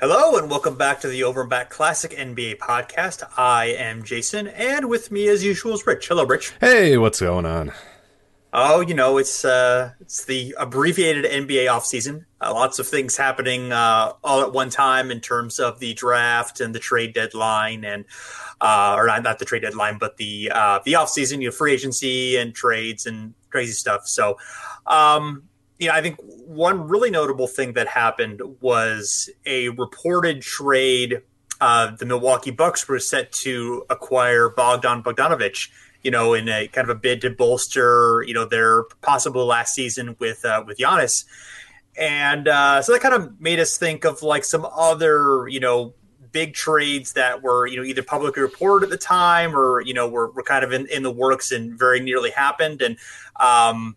Hello, and welcome back to the Over and Back Classic NBA podcast. I am Jason, and with me, as usual, is Rich. Hello, Rich. Hey, what's going on? Oh, you know, it's uh, it's the abbreviated NBA offseason. Uh, lots of things happening uh, all at one time in terms of the draft and the trade deadline, and uh, or not, not the trade deadline, but the uh, the offseason, you know, free agency and trades and crazy stuff. So, um, you know, I think one really notable thing that happened was a reported trade. Uh, the Milwaukee Bucks were set to acquire Bogdan Bogdanovic, you know, in a kind of a bid to bolster, you know, their possible last season with uh, with Giannis, and uh, so that kind of made us think of like some other, you know, big trades that were, you know, either publicly reported at the time or you know were, were kind of in, in the works and very nearly happened, and um,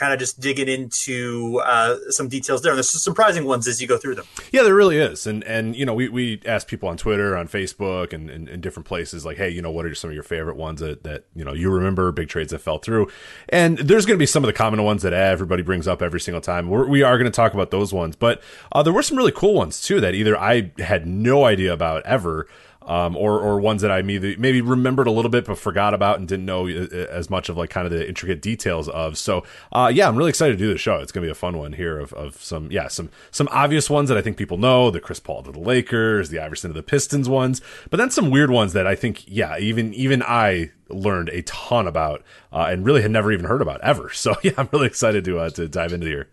kind of just digging into uh, some details there. And there's some surprising ones as you go through them. Yeah, there really is. And and you know, we, we asked people on Twitter, on Facebook, and, and, different places like, hey, you know, what are some of your favorite ones that, that you know you remember big trades that fell through? And there's going to be some of the common ones that everybody brings up every single time. We're, we are going to talk about those ones, but uh, there were some really cool ones too that either I had no idea about ever um, or or ones that I maybe maybe remembered a little bit but forgot about and didn't know uh, uh, as much of like kind of the intricate details of. So uh, yeah, I'm really excited to do the show. It's gonna be a fun one here of, of some yeah some some obvious ones that I think people know the Chris Paul to the Lakers, the Iverson to the Pistons ones, but then some weird ones that I think yeah even even I learned a ton about uh, and really had never even heard about ever. So yeah, I'm really excited to uh, to dive into here.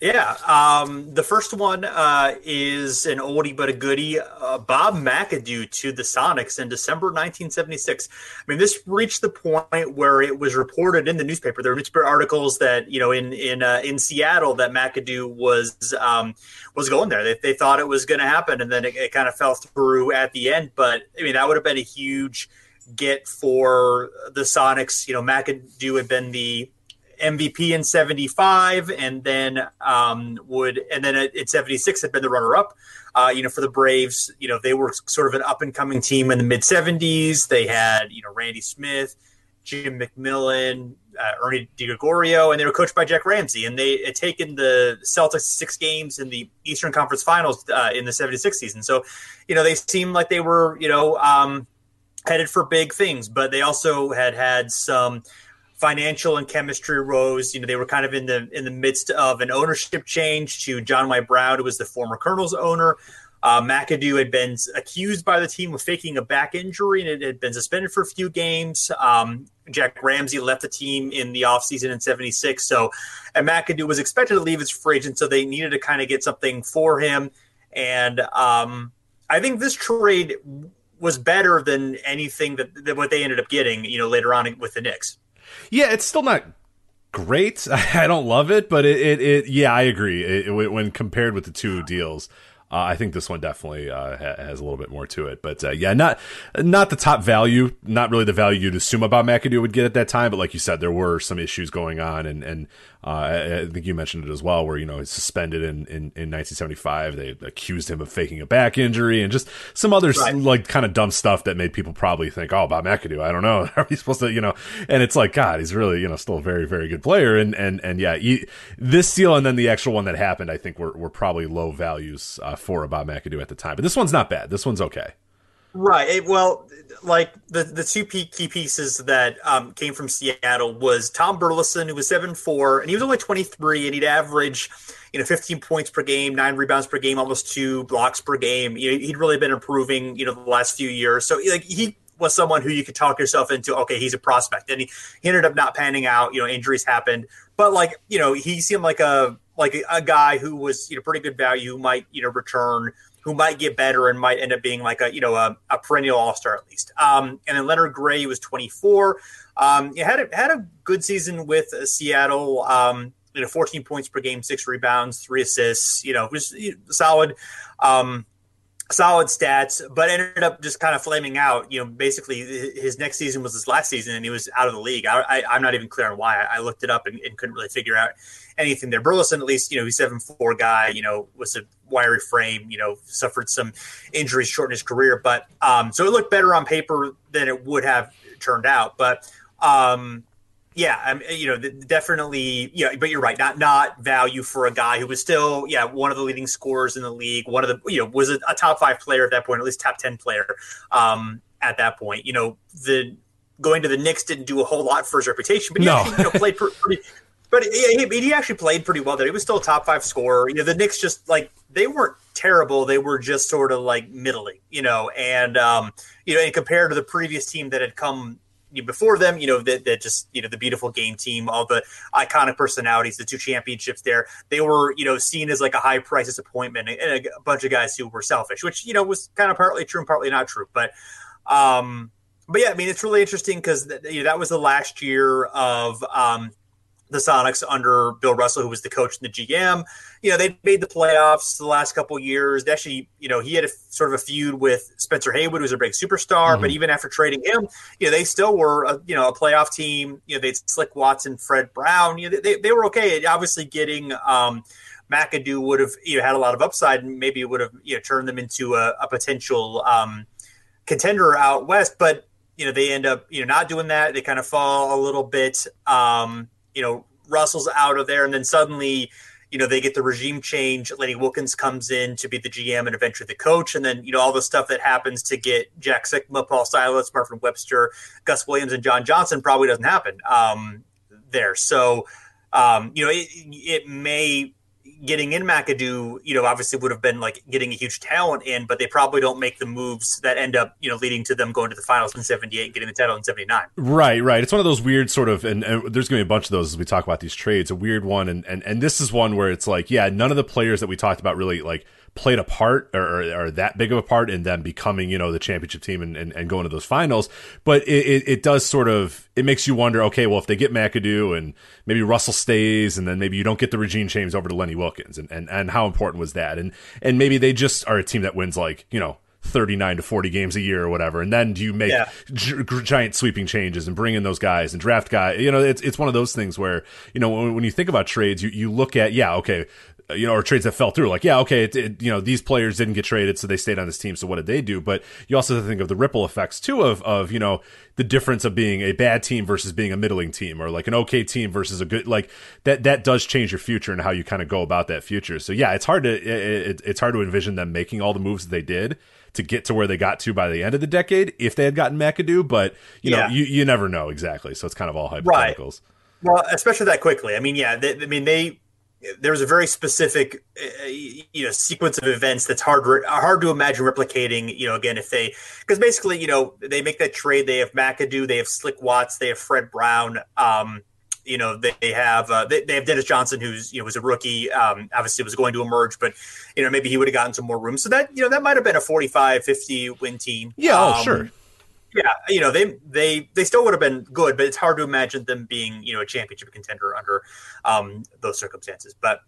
Yeah, um, the first one uh, is an oldie but a goodie. Uh, Bob McAdoo to the Sonics in December 1976. I mean, this reached the point where it was reported in the newspaper. There were newspaper articles that you know in in uh, in Seattle that McAdoo was um, was going there. They, they thought it was going to happen, and then it, it kind of fell through at the end. But I mean, that would have been a huge get for the Sonics. You know, McAdoo had been the MVP in 75 and then um, would and then at, 76 had been the runner up uh, you know for the Braves you know they were sort of an up and coming team in the mid 70s they had you know Randy Smith Jim McMillian uh, Ernie DiGregorio and they were coached by Jack Ramsay. and they had taken the Celtics six games in the Eastern Conference Finals uh, in the 76 season so you know they seemed like they were you know um, headed for big things but they also had had some financial and chemistry rose. You know, they were kind of in the in the midst of an ownership change to John Y. Brown, who was the former Colonel's owner. Uh, McAdoo had been accused by the team of faking a back injury and it had been suspended for a few games. Um, Jack Ramsay left the team in the offseason in 76. So, and McAdoo was expected to leave as free agent, so they needed to kind of get something for him. And um, I think this trade was better than anything that, that what they ended up getting, you know, later on with the Knicks. Yeah, it's still not great. I don't love it, but it, it, it yeah, I agree. It, it, when compared with the two deals, uh, I think this one definitely uh, has a little bit more to it. But uh, yeah, not not the top value, not really the value you'd assume about McAdoo would get at that time. But like you said, there were some issues going on, and and I, I, think you mentioned it as well, where you know he's suspended in, in, in 1975. They accused him of faking a back injury and just some other right. like kind of dumb stuff that made people probably think, oh, Bob McAdoo, I don't know, are we supposed to, you know? And it's like, God, he's really you know still a very very good player, and and and yeah, he, this deal and then the actual one that happened, I think were were probably low values uh, for Bob McAdoo at the time. But this one's not bad. This one's okay. Right. It, well, like the the two key pieces that um, came from Seattle was Tom Burleson, who was seven four, and he was only twenty three, and he'd average, you know, fifteen points per game, nine rebounds per game, almost two blocks per game. You know, he'd really been improving, you know, the last few years. So like he was someone who you could talk yourself into. Okay, he's a prospect, and he, he ended up not panning out. You know, injuries happened, but like you know, he seemed like a like a, a guy who was you know pretty good value, who might you know return who might get better and might end up being like a you know a, a perennial all star at least. Um, and then Leonard Gray was 24. Um, he had a, had a good season with Seattle. Um, you know, 14 points per game, six rebounds, three assists. You know, was solid. Um, solid stats, but ended up just kind of flaming out. You know, basically his next season was his last season, and he was out of the league. I, am not even clear on why. I, looked it up and, and, couldn't really figure out anything there. Burleson, at least, you know, he's seven four guy. You know, was a wiry frame. You know, suffered some injuries, shortened his career, but um, so it looked better on paper than it would have turned out. But um, yeah, I'm, you know, definitely, yeah, but you're right. Not not value for a guy who was still, yeah, one of the leading scorers in the league. One of the, you know, was a, a top five player at that point, at least top ten player um, at that point. You know, the going to the Knicks didn't do a whole lot for his reputation, but he no. actually, you know, played pretty. But he, he actually played pretty well there. He was still a top five scorer. You know, the Knicks just like they weren't terrible. They were just sort of like middling, you know, and um, you know, and compared to the previous team that had come before them, you know, that, that just, you know, the beautiful game team, all the iconic personalities, the two championships there, they were, you know, seen as like a high price disappointment and a bunch of guys who were selfish, which, you know, was kind of partly true and partly not true. But, um, but yeah, I mean, it's really interesting because you know, that was the last year of, um, the Sonics under Bill Russell, who was the coach and the GM. You know, they made the playoffs the last couple years. They actually, you know, he had a sort of a feud with Spencer Haywood, who's a big superstar. Mm-hmm. But even after trading him, you know, they still were, a, you know, a playoff team. You know, they Slick Watson, Fred Brown. You know, they, they were okay. Obviously, getting um, McAdoo would have you know had a lot of upside, and maybe it would have you know turned them into a, a potential um, contender out west. But you know, they end up you know not doing that. They kind of fall a little bit. Um, you know, Russell's out of there, and then suddenly, you know, they get the regime change. Lenny Wilkens comes in to be the GM and eventually the coach, and then you know all the stuff that happens to get Jack Sikma, Paul Silas, Marvin Webster, Gus Williams, and John Johnson probably doesn't happen um, there. So, um, you know, it, it may getting in McAdoo, you know, obviously would have been like getting a huge talent in, but they probably don't make the moves that end up, you know, leading to them going to the finals in 78, getting the title in 79. Right, right. It's one of those weird sort of, and, and there's going to be a bunch of those as we talk about these trades, a weird one. And, and, and this is one where it's like, yeah, none of the players that we talked about really like played a part or, or, or, that big of a part in them becoming, you know, the championship team and, and, and going to those finals. But it, it, it, does sort of, it makes you wonder, okay, well, if they get McAdoo and maybe Russell stays and then maybe you don't get the regime change over to Lenny Wilkens and, and, and how important was that? And, and maybe they just are a team that wins like, you know, 39 to 40 games a year or whatever and then do you make yeah. giant sweeping changes and bring in those guys and draft guys you know it's it's one of those things where you know when, when you think about trades you you look at yeah okay you know, or trades that fell through. Like, yeah, okay, it, it, you know, these players didn't get traded, so they stayed on this team. So what did they do? But you also have to think of the ripple effects too of of you know the difference of being a bad team versus being a middling team, or like an okay team versus a good like that. That does change your future and how you kind of go about that future. So yeah, it's hard to it, it's hard to envision them making all the moves that they did to get to where they got to by the end of the decade if they had gotten McAdoo. But you yeah. know, you you never know exactly. So it's kind of all hypotheticals. Right. Well, especially that quickly. I mean, yeah, they, I mean they there was a very specific uh, you know sequence of events that's hard hard to imagine replicating you know again if they because basically you know they make that trade. They have McAdoo they have Slick Watts they have Fred Brown um, you know they have uh, they, they, have Dennis Johnson who's you know was a rookie um, obviously was going to emerge but you know maybe he would have gotten some more room. So that you know that might have been a 45 50 win team. Yeah oh, um, oh, sure yeah, you know they they they still would have been good, but it's hard to imagine them being you know a championship contender under um, those circumstances. But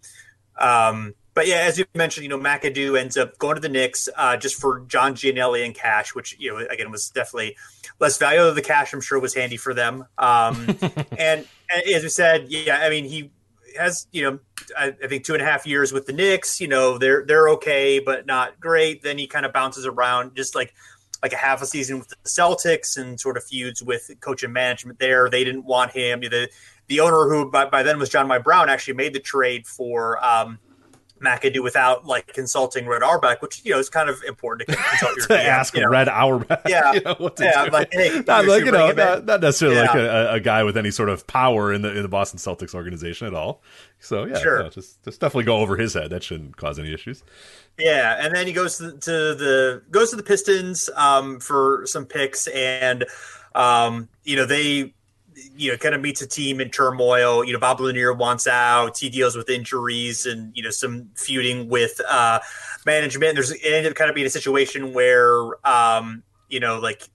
um, but yeah, as you mentioned, you know McAdoo ends up going to the Knicks uh, just for John Gianelli and cash, which you know again was definitely less valuable. The cash, I'm sure, was handy for them. Um, and, and as we said, yeah, I mean he has you know I, I, think two and a half years with the Knicks. You know they're they're okay, but not great. Then he kind of bounces around, just like like a half a season with the Celtics and sort of feuds with coach and management there. They didn't want him. The the owner who by, by then was John Y. Brown actually made the trade for um, McAdoo without like consulting Red Auerbach, which you know is kind of important to consult your to GM, ask you know? Red Auerbach. Yeah, you know, yeah. Like, hey, not like you know, not, not, necessarily yeah. like a, a, guy with any sort of power in the in the Boston Celtics organization at all. So yeah, sure. just just definitely go over his head. That shouldn't cause any issues. Yeah, and then he goes to, to the goes to the Pistons um, for some picks, and um, you know they you know kind of meets a team in turmoil. You know Bob Lanier wants out. He deals with injuries and you know some feuding with uh, management. There's it ended up kind of being a situation where um, you know like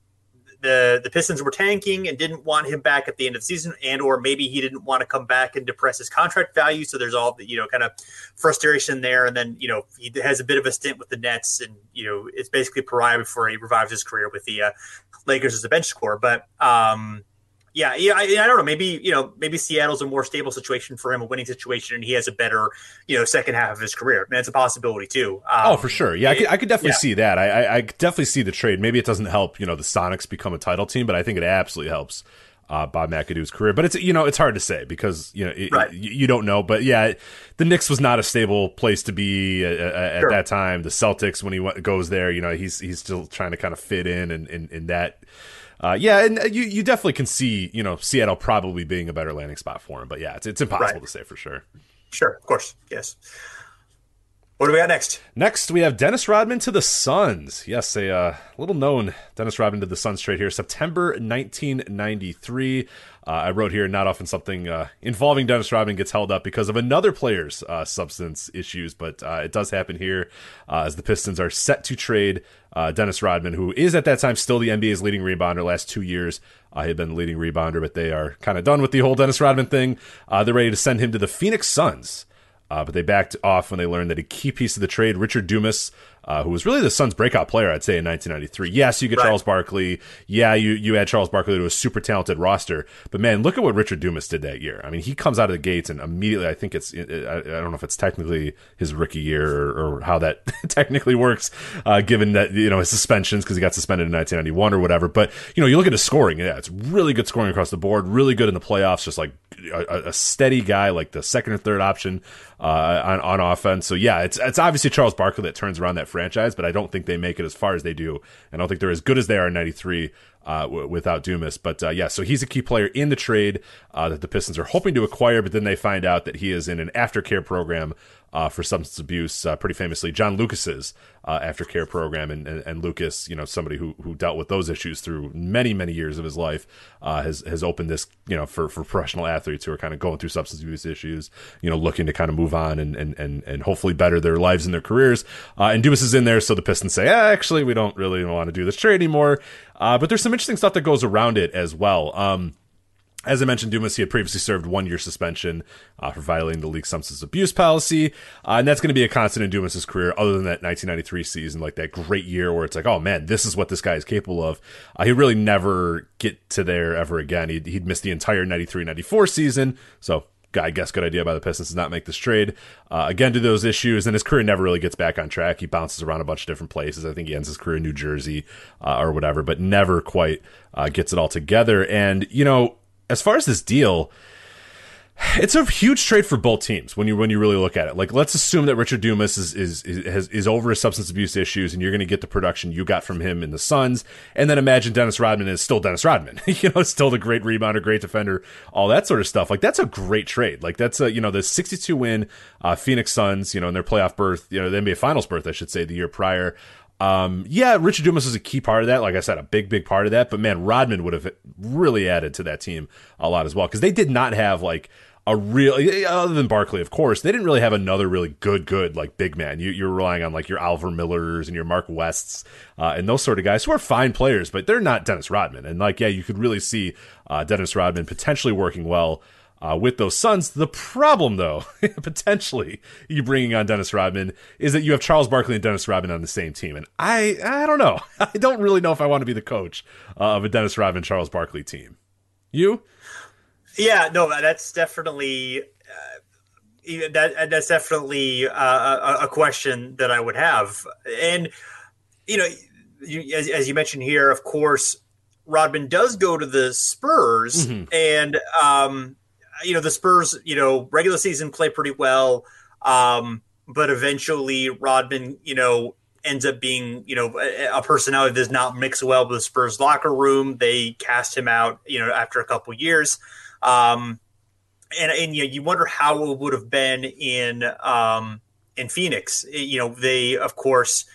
the the Pistons were tanking and didn't want him back at the end of the season, and or maybe he didn't want to come back and depress his contract value. So there's all the you know kind of frustration there, and then you know he has a bit of a stint with the Nets, and you know it's basically pariah before he revives his career with the uh, Lakers as a bench scorer. But um, yeah, yeah, I, I, don't know. Maybe you know, maybe Seattle's a more stable situation for him, a winning situation, and he has a better, you know, second half of his career. I mean, it's a possibility too. Um, oh, for sure. Yeah, I could, I could definitely yeah. see that. I, I, I definitely see the trade. Maybe it doesn't help, you know, the Sonics become a title team, but I think it absolutely helps uh, Bob McAdoo's career. But it's you know it's hard to say because you know it, right. you, you, don't know. But yeah, the Knicks was not a stable place to be uh, uh at, sure. that time. The Celtics when he goes there, you know he's he's still trying to kind of fit in and in, in, in that uh, yeah, and uh, you you definitely can see you know Seattle probably being a better landing spot for him, but yeah, it's it's impossible right. to say for sure. Sure, of course, yes. What do we got next? Next, we have Dennis Rodman to the Suns. Yes, a uh, little known Dennis Rodman to the Suns trade here, September 1993. Uh, I wrote here, not often something uh, involving Dennis Rodman gets held up because of another player's uh, substance issues, but uh, it does happen here uh, as the Pistons are set to trade Dennis Rodman, who is at that time still the NBA's leading rebounder. Last two years, he had been the leading rebounder, but they are kind of done with the whole Dennis Rodman thing. they're ready to send him to the Phoenix Suns. Uh, but they backed off when they learned that a key piece of the trade, Richard Dumas, uh, who was really the Suns' breakout player, I'd say, in 1993. Yes, you get right. Charles Barkley. Yeah, you you add Charles Barkley to a super talented roster. But man, look at what Richard Dumas did that year. I mean, he comes out of the gates and immediately, I think it's, I, don't know if it's technically his rookie year or, or how that technically works, uh, given that you know his suspensions because he got suspended in 1991 or whatever. But you know, you look at his scoring. Yeah, it's really good scoring across the board. Really good in the playoffs. Just like a, a steady guy, like the second or third option uh, on on offense. So yeah, it's it's obviously Charles Barkley that turns around that franchise, but I don't think they make it as far as they do. I don't think they're as good as they are in '93 uh, w- without Dumas. But uh, yeah, so he's a key player in the trade uh, that the Pistons are hoping to acquire, but then they find out that he is in an aftercare program uh, for substance abuse, uh, pretty famously John Lucas's uh, aftercare program, and, and, and, Lucas, you know, somebody who who dealt with those issues through many many years of his life, has has opened this, you know, for, for professional athletes who are kind of going through substance abuse issues, you know, looking to kind of move on and and and, and hopefully better their lives and their careers. And Dumas is in there, so the Pistons say, ah, actually, we don't really want to do this trade anymore. Uh, but there's some interesting stuff that goes around it as well. Um, as I mentioned, Dumas, he had previously served one year suspension uh, for violating the league substance abuse policy. Uh, and that's going to be a constant in Dumas's career, other than that 1993 season, like that great year where it's like, oh man, this is what this guy is capable of. Uh, he really never get to there ever again. He'd, he'd missed the entire 93 94 season. So I guess good idea by the Pistons to not make this trade. Uh, again, to those issues, and his career never really gets back on track. He bounces around a bunch of different places. I think he ends his career in New Jersey uh, or whatever, but never quite uh, gets it all together. And you know, as far as this deal, it's a huge trade for both teams when you when you really look at it. Like, let's assume that Richard Dumas is is is, is over his substance abuse issues, and you're going to get the production you got from him in the Suns, and then imagine Dennis Rodman is still Dennis Rodman, you know, still the great rebounder, great defender, all that sort of stuff. Like, that's a great trade. Like, that's a you know the 62 win uh, Phoenix Suns, you know, in their playoff berth, you know, the NBA Finals berth, I should say, the year prior. Um, yeah, Richard Dumas was a key part of that. Like I said, a big, big part of that. But man, Rodman would have really added to that team a lot as well because they did not have like a real other than Barkley, of course, they didn't really have another really good, good like big man. You, you're relying on like your Alvin Millers and your Mark Wests uh, and those sort of guys who are fine players, but they're not Dennis Rodman. And like, yeah, you could really see uh, Dennis Rodman potentially working well uh, with those Suns. The problem, though, potentially you bringing on Dennis Rodman is that you have Charles Barkley and Dennis Rodman on the same team, and I I don't know. I don't really know if I want to be the coach uh, of a Dennis Rodman Charles Barkley team. You? Yeah, no, that's definitely. Uh, that that's definitely uh, a, a question that I would have, and you know, you, as, as you mentioned here, of course, Rodman does go to the Spurs, mm-hmm. and um, you know the Spurs, you know, regular season play pretty well, um, but eventually Rodman, you know, ends up being you know a, a personality that does not mix well with the Spurs locker room. They cast him out, you know, after a couple years, um, and and you, know, you wonder how it would have been in um, in Phoenix. You know, they of course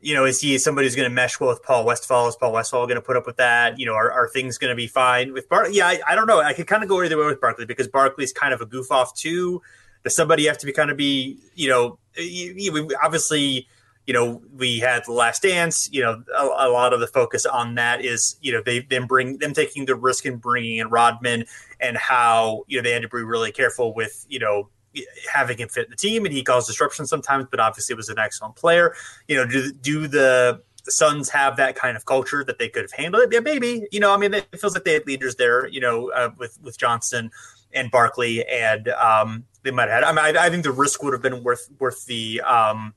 you know, is he somebody who's going to mesh well with Paul Westphal? Is Paul Westphal going to put up with that? You know, are, are things going to be fine with Barkley? Yeah, I, I, don't know. I could kind of go either way with Barkley because Barkley's kind of a goof off too. Does somebody have to be kind of be, you know, you, you, obviously, you know, we had the last dance, you know, a, a, lot of the focus on that is, you know, they them bring them taking the risk and bringing in Rodman and how, you know, they had to be really careful with, you know, having him fit the team and he caused disruption sometimes, but obviously was an excellent player. You know, do, do the, the Suns have that kind of culture that they could have handled it? Yeah, maybe. You know, I mean, it feels like they had leaders there. You know, uh, with with Johnson and Barkley, and um, they might have had. I mean, I, I, think the risk would have been worth worth the. Um,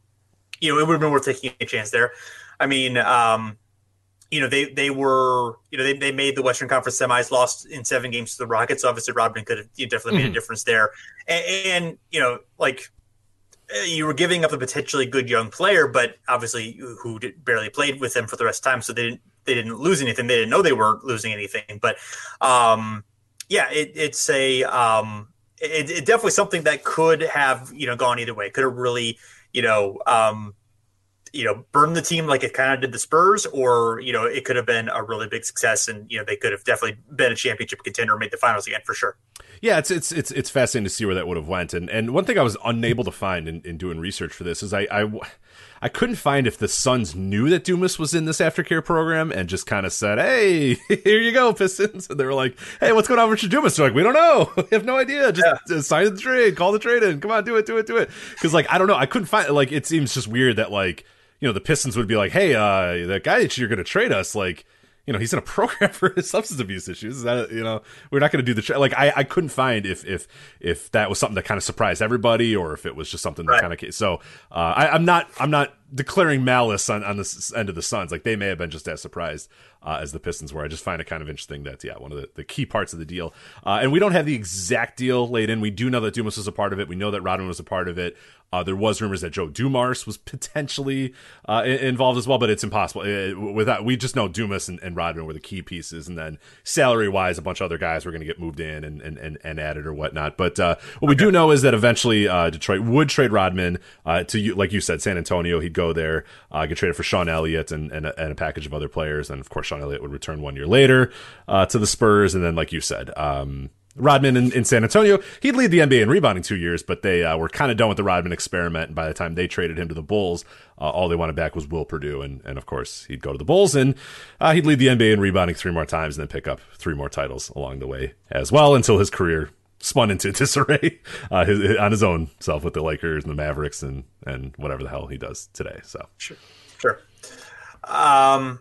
you know, it would have been worth taking a chance there. I mean, um, you know, they they were, you know, they, they made the Western Conference semis, lost in seven games to the Rockets. Obviously, Rodman could have you know, definitely made mm-hmm. a difference there. And, and, you know, like uh, you were giving up a potentially good young player, but obviously who did, barely played with them for the rest of the time, so they didn't they didn't lose anything. They didn't know they were losing anything. But um, yeah, it, it's a um, it, it, definitely something that could have you know gone either way. Could have really you know um, you know burned the team like it kind of did the Spurs, or you know it could have been a really big success, and you know they could have definitely been a championship contender, made the finals again for sure yeah, it's it's it's it's fascinating to see where that would have went. And and one thing I was unable to find in, in doing research for this is I, I I couldn't find if the Suns knew that Dumas was in this aftercare program and just kind of said, "Hey, here you go, Pistons." And they were like, "Hey, what's going on with Dumas?" They're like, "We don't know. we have no idea. Just, yeah. just sign the trade, call the trade in. Come on, do it, do it, do it." Because like I don't know, I couldn't find like it seems just weird that like you know the Pistons would be like, "Hey, uh, that guy that you're going to trade us, like." You know he's in a program for his substance abuse issues. Is that you know we're not going to do the tra- like I I couldn't find if if if that was something that kind of surprised everybody or if it was just something that kind of so uh, I, I'm not I'm not declaring malice on on this end of the Suns. Like they may have been just as surprised uh, as the Pistons were. I just find it kind of interesting that yeah, one of the, the key parts of the deal. Uh, and we don't have the exact deal laid in. We do know that Dumas was a part of it. We know that Rodman was a part of it. Uh, there was rumors that Joe Dumars was potentially uh, involved as well, but it's impossible. It, uh, without we just know Dumas and, and, Rodman were the key pieces, and then salary wise, a bunch of other guys were going to get moved in and, and, and, and, added or whatnot. But uh, what okay. we do know is that eventually uh, Detroit would trade Rodman to like you said, San Antonio. He'd go there, get traded for Sean Elliott and, and, a, and a package of other players, and of course Sean Elliott would return one year later to the Spurs, and then like you said. Um, Rodman in, in, San Antonio. He'd lead the NBA in rebounding two years, but they uh, were kind of done with the Rodman experiment. And by the time they traded him to the Bulls, uh, all they wanted back was Will Perdue. And, and of course, he'd go to the Bulls and uh, he'd lead the NBA in rebounding three more times and then pick up three more titles along the way as well until his career spun into disarray uh, his, on his own self with the Lakers and the Mavericks and, and whatever the hell he does today. So, sure. Sure. Um,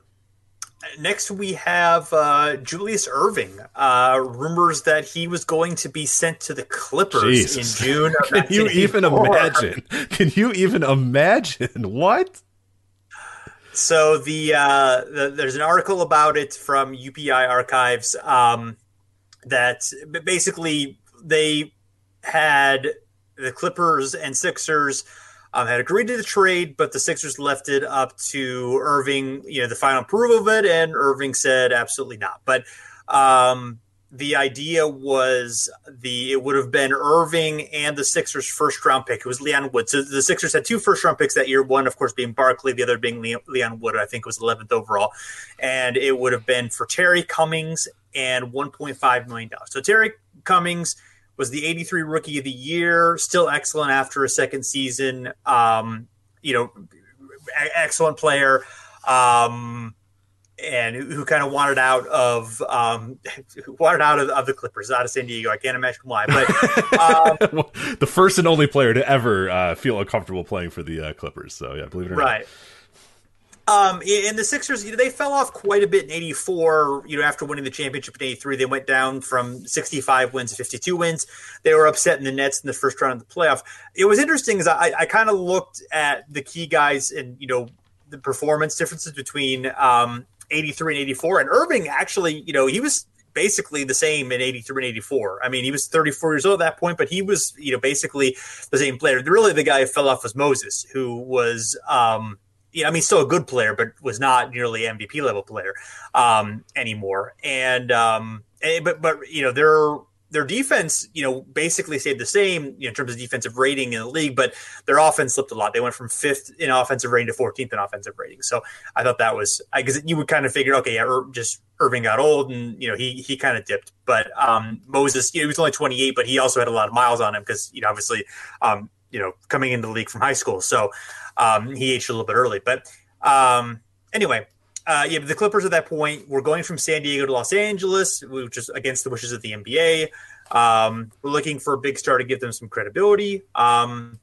Next, we have uh, Julius Erving. Uh, rumors that he was going to be sent to the Clippers Jesus. in June. Can you even imagine? Can you even imagine what? So the, uh, the, there's an article about it from UPI archives um, that basically they had the Clippers and Sixers um, had agreed to the trade, but the Sixers left it up to Erving, you know, the final approval of it, and Erving said absolutely not. But um, the idea was the it would have been Erving and the Sixers' first round pick. It was Leon Wood. So the Sixers had two first round picks that year. One, of course, being Barkley, the other being Leon Wood. I think was 11th overall, and it would have been for Terry Cummings and 1.5 million dollars. So Terry Cummings was the 83 rookie of the year, still excellent after a second season. Um, you know, excellent player. Um, and who, who, kind of wanted out of um, wanted out of, of, the Clippers, out of San Diego. I can't imagine why, but um, the first and only player to ever uh, feel uncomfortable playing for the uh, Clippers. So yeah, believe it or right. not, right. Um, and the Sixers, you know, they fell off quite a bit in '84. You know, after winning the championship in '83, they went down from 65 wins to 52 wins. They were upset in the Nets in the first round of the playoff. It was interesting as I, I kind of looked at the key guys and you know the performance differences between um, 83 and 84. And Erving actually, you know, he was basically the same in 83 and 84. I mean, he was 34 years old at that point, but he was, you know, basically the same player. Really, the guy who fell off was Moses, who was. Um, yeah, I mean, still a good player, but was not nearly MVP level player um, anymore. And, um, eh, but but you know their their defense, you know, basically stayed the same you know, in terms of defensive rating in the league, but their offense slipped a lot. They went from fifth in offensive rating to 14th in offensive rating. So I thought that was because you would kind of figure, okay, yeah, Ir- just Erving got old and you know he he kind of dipped. But um, Moses, you know, he was only 28, but he also had a lot of miles on him because you know obviously um, you know, coming into the league from high school. So um, he aged a little bit early. But um, anyway, uh, yeah, the Clippers at that point were going from San Diego to Los Angeles, which is against the wishes of the NBA. Um, we're looking for a big star to give them some credibility. Um,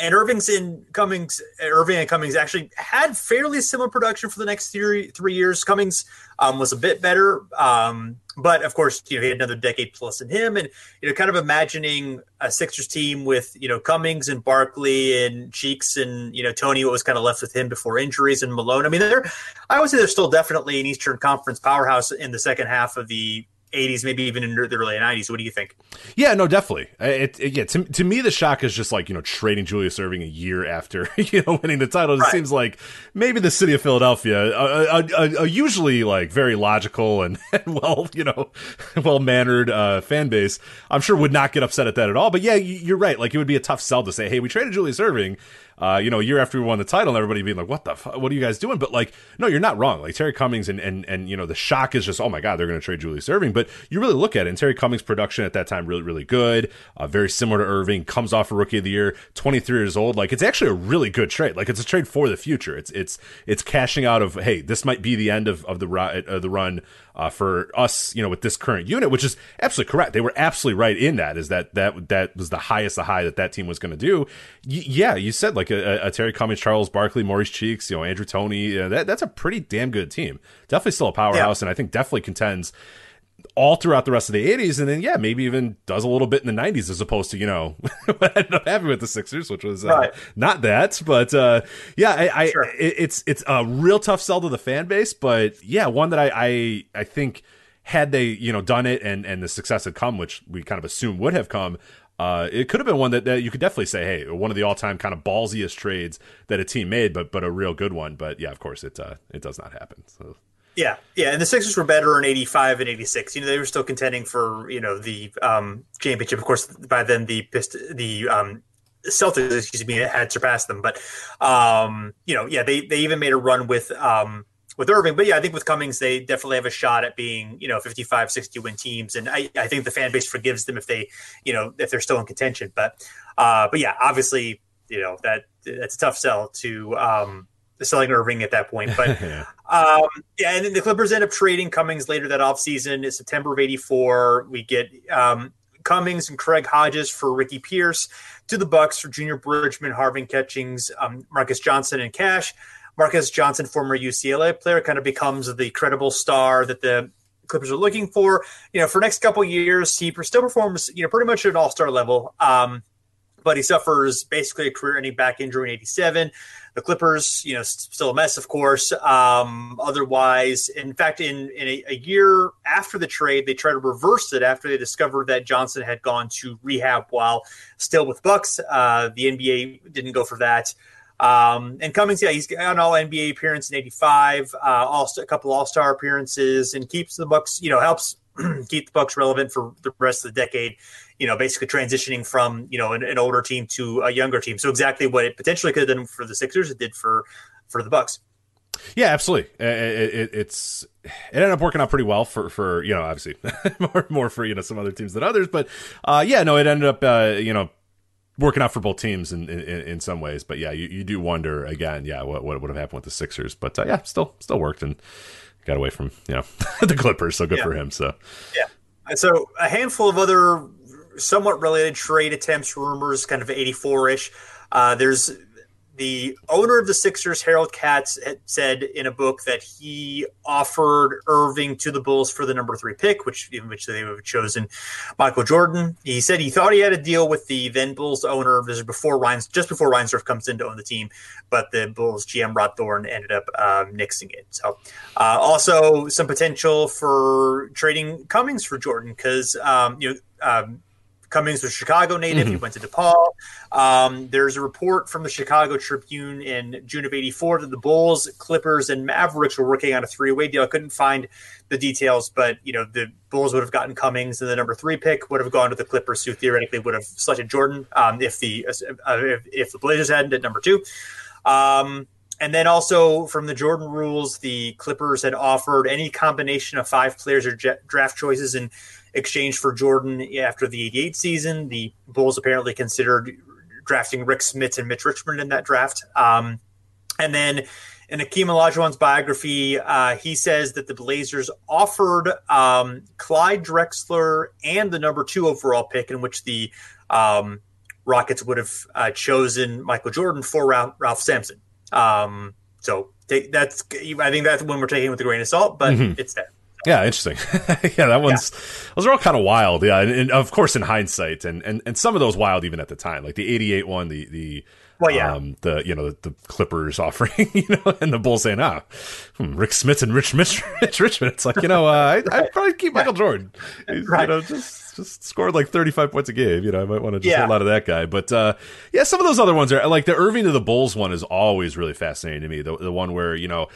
and Erving's in Cummings, Erving and Cummings actually had fairly similar production for the next three three years. Cummings um, was a bit better, um, but of course, you know, he had another decade plus in him, and you know, kind of imagining a Sixers team with you know Cummings and Barkley and Cheeks and you know Tony, what was kind of left with him before injuries and Malone. I mean, they're I would say they're still definitely an Eastern Conference powerhouse in the second half of the 80s, maybe even in the early 90s. What do you think? Yeah, no, definitely. It, it, yeah, to, to me, the shock is just like, you know, trading Julius Erving a year after, you know, winning the title. It right. seems like maybe the city of Philadelphia, a, a, a, usually like very logical and, and well, you know, well mannered uh, fan base, I'm sure would not get upset at that at all. But yeah, you're right. Like it would be a tough sell to say, hey, we traded Julius Erving uh, you know, a year after we won the title, and everybody being like, "What the? Fuck? What are you guys doing?" But like, no, you're not wrong. Like Terry Cummings and and and you know, the shock is just, oh my god, they're going to trade Julius Erving. But you really look at it, and Terry Cummings' production at that time really really good, uh, very similar to Erving Comes off a Rookie of the Year, 23 years old. Like it's actually a really good trade. Like it's a trade for the future. It's it's it's cashing out of hey, this might be the end of of the uh, the run uh, for us, you know, with this current unit, which is absolutely correct. They were absolutely right in that. Is that that that was the highest the high that that team was going to do? Y- yeah, you said like a, a, Terry Cummings, Charles Barkley, Maurice Cheeks, you know, Andrew Toney. that that's a pretty damn good team. Definitely still a powerhouse, yeah. and I think definitely contends all throughout the rest of the 80s and then yeah maybe even does a little bit in the 90s as opposed to you know what ended up having with the sixers which was uh, right. not that but uh, yeah i, I sure. it, it's it's a real tough sell to the fan base but yeah one that i i, I think had they you know done it and and the success had come which we kind of assume would have come uh, it could have been one that, that you could definitely say, hey, one of the all-time kind of ballsiest trades that a team made, but but a real good one. But yeah, of course, it uh, it does not happen. So yeah, yeah, and the Sixers were better in '85 and '86. You know, they were still contending for you know the um, championship. Of course, by then the Pist- the um, Celtics, excuse me, had surpassed them. But um, you know, yeah, they they even made a run with um, with Erving. But yeah, I think with Cummings, they definitely have a shot at being you know 55, 60 win teams, and I, I think the fan base forgives them if they you know if they're still in contention. But uh, but yeah, obviously, you know that that's a tough sell to um, selling Erving at that point. But yeah. Um, yeah, and then the Clippers end up trading Cummings later that offseason. It's September of 84. We get um, Cummings and Craig Hodges for Ricky Pierce to the Bucks for Junior Bridgeman, Harvey Catchings, um, Marques Johnson, and Cash. Marques Johnson, former UCLA player, kind of becomes the credible star that the Clippers are looking for. You know, for next couple years, he still performs, you know, pretty much at an all-star level. Um, but he suffers basically a career-ending back injury in '87. The Clippers, you know, still a mess, of course. Um, otherwise, in fact, in, in a, a, year after the trade, they tried to reverse it after they discovered that Johnson had gone to rehab while still with Bucks. Uh, the NBA didn't go for that. Um, and Cummings, yeah, he's got an All NBA appearance in '85, uh, all a couple All Star appearances, and keeps the Bucks. You know, helps keep the Bucks relevant for the rest of the decade you know, basically transitioning from you know an, an, older team to a younger team. So exactly what it potentially could have done for the Sixers, it did for for the Bucks. Yeah, absolutely. It, it, it's it ended up working out pretty well for for you know obviously more more for you know some other teams than others, but uh, yeah, no, it ended up uh, you know working out for both teams in, in, in some ways. But yeah, you, you do wonder again, yeah, what what would have happened with the Sixers? But uh, yeah, still still worked and got away from you know the Clippers, so good yeah. for him. So yeah, and so a handful of other somewhat related trade attempts, rumors, kind of 84 ish. Uh, there's the owner of the Sixers, Harold Katz, said in a book that he offered Erving to the Bulls for the number three pick, which in which they would have chosen Michael Jordan. He said he thought he had a deal with the then Bulls owner. This is before just before Reinsdorf comes in to own the team, but the Bulls GM Rod Thorn ended up um, nixing it. So, uh, also some potential for trading Cummings for Jordan because um, you know. Um, Cummings was Chicago native. Mm-hmm. He went to DePaul. Um, there's a report from the Chicago Tribune in June of '84 that the Bulls, Clippers, and Mavericks were working on a three-way deal. I couldn't find the details, but you know the Bulls would have gotten Cummings, and the number three pick would have gone to the Clippers, who theoretically would have selected Jordan um, if the uh, if, if, the Blazers hadn't at number two. Um, and then also from the Jordan rules, the Clippers had offered any combination of five players or draft choices and exchange for Jordan after the 88 season. The Bulls apparently considered drafting Rick Smits and Mitch Richmond in that draft. Um, and then in Akeem Olajuwon's biography, uh, he says that the Blazers offered um, Clyde Drexler and the number two overall pick, in which the um, Rockets would have uh, chosen Michael Jordan for Ralph, Ralph Sampson. Um, so take, that's I think that's when we're taking with a grain of salt, but mm-hmm. it's there. Yeah, interesting. yeah, that one's yeah. those are all kind of wild. Yeah, and, and, of course in hindsight, and, and and some of those wild even at the time, like the '88 one, the the well, yeah. Um, the you know the, the, Clippers offering, you know, and the Bulls saying, "Ah, hmm, Rick Smits and Rich Mitch, Rich Richmond." It's like you know, uh, I, right. I'd probably keep Michael Jordan. Right. You know, just just scored like thirty five points a game. You know, I might want to just yeah. a lot of that guy. But uh, yeah, some of those other ones are like the Erving to the Bulls one is always really fascinating to me. The the one where you know